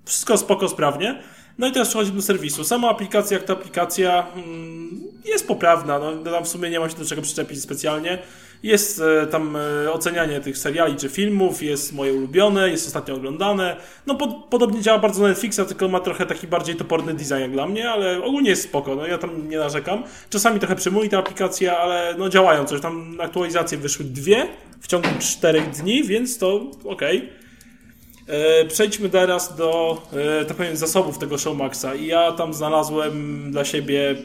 Wszystko spoko, sprawnie. No i teraz przechodzimy do serwisu. Sama aplikacja, jak ta aplikacja mm, jest poprawna. No, tam w sumie nie ma się do czego przyczepić specjalnie. Jest e, tam e, ocenianie tych seriali czy filmów, jest moje ulubione, jest ostatnio oglądane. No pod, podobnie działa bardzo Netflixa, tylko ma trochę taki bardziej toporny design jak dla mnie, ale ogólnie jest spoko. No ja tam nie narzekam. Czasami trochę przymuli ta aplikacja, ale no działają coś. Tam aktualizacje wyszły dwie w ciągu czterech dni, więc to okej. E, Przejdźmy teraz do, tak powiem, zasobów tego Showmaxa. I ja tam znalazłem dla siebie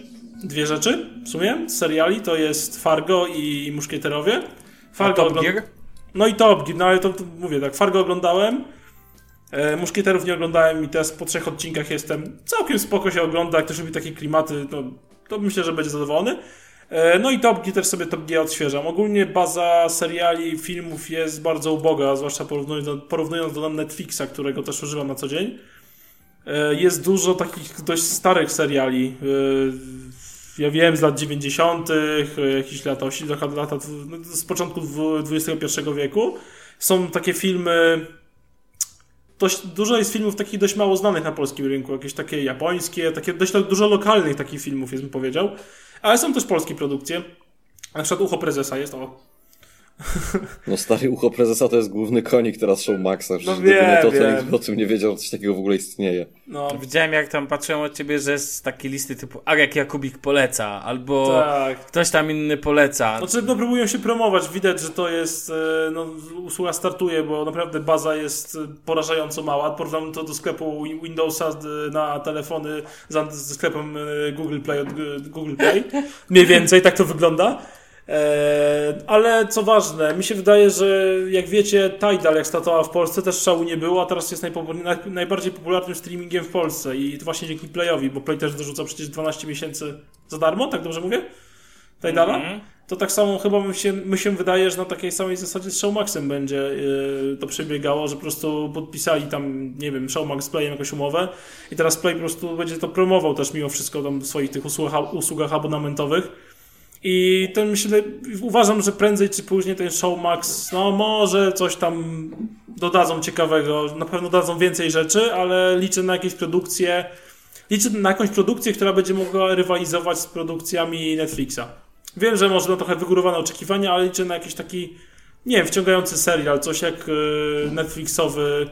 dwie rzeczy w sumie z seriali. To jest Fargo i Muszkieterowie. Fargo
Top
ogląd-
Gear?
No i Top Gear, no ale to, to mówię tak, Fargo oglądałem. E, Muszkieterów nie oglądałem i teraz po trzech odcinkach jestem całkiem spoko się ogląda. Jak ktoś lubi takie klimaty, to, to myślę, że będzie zadowolony. E, No i Top Gear też sobie Top Gear odświeżam. Ogólnie baza seriali, filmów jest bardzo uboga, zwłaszcza porównując do, porównując do Netflixa, którego też używam na co dzień. E, Jest dużo takich dość starych seriali. Ja wiem, z lat 90., e, jakichś lat 80., lata, no, z początku XXI wieku. Są takie filmy. Dość, dużo jest filmów takich dość mało znanych na polskim rynku, jakieś takie japońskie, takie dość dużo lokalnych takich filmów, jest bym powiedział. Ale są też polskie produkcje. Na przykład Ucho Prezesa jest o.
No stary ucho prezesa to jest główny konik teraz Showmaxa. Przecież
No
gdyby nie
wiem,
to, to
wiem.
nikt by o tym nie wiedział, że coś takiego w ogóle istnieje.
No,
Widziałem, jak tam patrzyłem od ciebie, że jest takie listy typu Arek Jakubik poleca, albo
tak.
ktoś tam inny poleca.
Znaczy, no próbują się promować. Widać, że to jest, e, no, usługa startuje, bo naprawdę baza jest e, porażająco mała. Porównam to do sklepu Win- Windowsa na telefony ze sklepem e, Google Play od Google Play. Mniej więcej tak to wygląda. E, ale co ważne, mi się wydaje, że jak wiecie, Tidal jak startowała w Polsce też szału nie było, a teraz jest najbardziej popularnym streamingiem w Polsce i to właśnie dzięki Playowi, bo Play też dorzuca przecież 12 miesięcy za darmo, tak dobrze mówię? Tidala?
Mhm.
To tak samo chyba mi się, mi się wydaje, że na takiej samej zasadzie z Showmaxem będzie yy, to przebiegało, że po prostu podpisali tam, nie wiem, Showmax z Playem jakąś umowę i teraz Play po prostu będzie to promował też mimo wszystko tam w swoich tych usługach, usługach abonamentowych. I to myślę, uważam, że prędzej czy później ten Showmax, no może coś tam dodadzą ciekawego, na pewno dadzą więcej rzeczy, ale liczę na jakieś produkcje, liczę na jakąś produkcję, która będzie mogła rywalizować z produkcjami Netflixa. Wiem, że może na trochę wygórowane oczekiwania, ale liczę na jakiś taki, nie wiem, wciągający serial, coś jak y, Netflixowy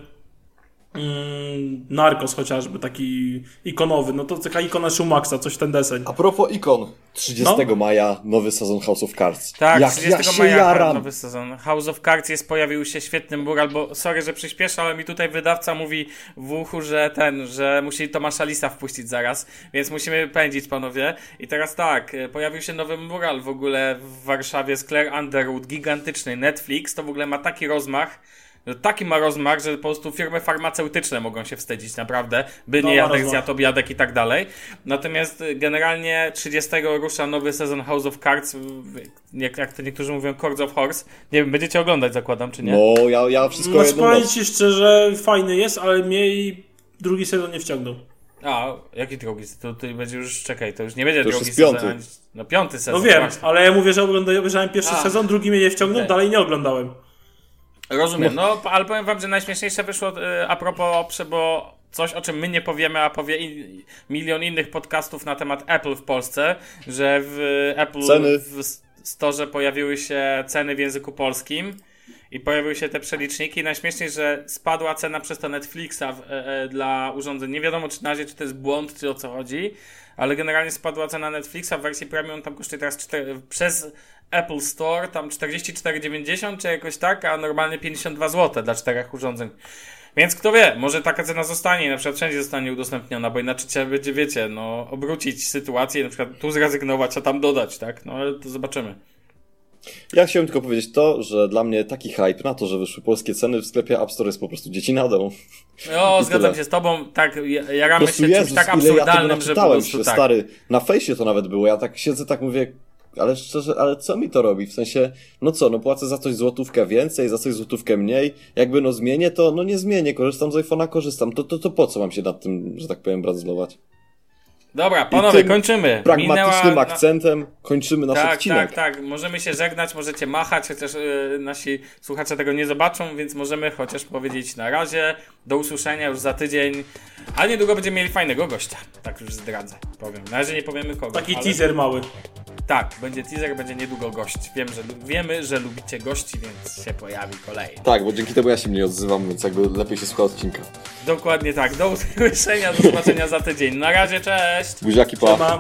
mm, Narcos chociażby, taki ikonowy, no to taka ikona Showmaxa, coś w ten deseń.
A propos ikon, 30
No.
maja nowy sezon House of Cards.
Tak,
Jak
30
ja się
maja
jaram.
nowy sezon. House of Cards jest, pojawił się świetny mural, bo sorry, że przyspieszę, ale mi tutaj wydawca mówi w uchu, że ten, że musi Tomasza Lisa wpuścić zaraz, więc musimy pędzić, panowie. I teraz tak, e, pojawił się nowy mural w ogóle w Warszawie z Claire Underwood, gigantyczny. Netflix to w ogóle ma taki rozmach, taki ma rozmach, że po prostu firmy farmaceutyczne mogą się wstydzić naprawdę, by
No,
nie
ma
Jadek zjadł obiadek i tak dalej. Natomiast y, generalnie 30 rusza nowy sezon House of Cards, jak, jak to niektórzy mówią, Chords of Horse. Nie wiem, będziecie oglądać, zakładam, czy nie?
No, ja, ja wszystko
No
jedną
powiem ci szczerze, fajny jest, ale mnie i drugi sezon nie wciągnął.
A, jaki drugi? To, to będzie już, czekaj, to już nie będzie
To już
drugi
jest
sezon.
piąty.
No piąty sezon.
No wiem,
właśnie.
ale ja mówię, że ogląda- obejrzałem pierwszy
A.
sezon, drugi mnie nie wciągnął,
Okej.
dalej nie oglądałem.
Rozumiem, no ale powiem wam, że najśmieszniejsze wyszło y, a propos, bo coś o czym my nie powiemy, a powie in, milion innych podcastów na temat Apple w Polsce, że w Apple
Ceny.
w storze pojawiły się ceny w języku polskim i pojawiły się te przeliczniki. Najśmieszniej, że spadła cena przez to Netflixa w, e, e, dla urządzeń. Nie wiadomo czy na razie, czy to jest błąd, czy o co chodzi, ale generalnie spadła cena Netflixa w wersji premium, tam kosztuje teraz 4, przez Apple Store tam 44,90 czy jakoś tak, a normalnie 52 zł dla czterech urządzeń. Więc kto wie, może taka cena zostanie i na przykład wszędzie zostanie udostępniona, bo inaczej trzeba będzie, wiecie, no, obrócić sytuację i na przykład tu zrezygnować, a tam dodać, tak? No ale to zobaczymy.
Ja chciałem tylko powiedzieć to, że dla mnie taki hype na to, że wyszły polskie ceny w sklepie App Store jest po prostu dziecinadą.
No,
I
zgadzam się z tobą, tak, ja-
Po
jaramy
prostu
się czymś
Jezus,
tak
ile ja
absurdalnym, że po prostu
się,
tak.
stary. Na fejsie to nawet było, ja tak siedzę, tak mówię, ale szczerze, ale co mi to robi? W sensie, no co, no płacę za coś złotówkę więcej, za coś złotówkę mniej, jakby no zmienię to, no nie zmienię, korzystam z iPhone'a, korzystam, to, to, to po co mam się nad tym, że tak powiem, brandzlować?
Dobra, panowie, kończymy.
Pragmatycznym
Minęła-
akcentem kończymy nasz
Tak,
odcinek.
tak, tak. Możemy się żegnać, możecie machać, chociaż y, nasi słuchacze tego nie zobaczą, więc możemy chociaż powiedzieć na razie. Do usłyszenia już za tydzień. A niedługo będziemy mieli fajnego gościa. Tak już zdradzę, powiem. Na razie nie powiemy kogo.
Taki
ale...
teaser mały.
Tak, będzie teaser, będzie niedługo gość. Wiem, że, wiemy, że lubicie gości, więc się pojawi kolejny.
Tak, bo dzięki temu ja się mniej odzywam, więc jakby lepiej się słucha odcinka.
Dokładnie tak. Do usłyszenia, do zobaczenia za tydzień. Na razie, Cześć.
Buziaki, pa.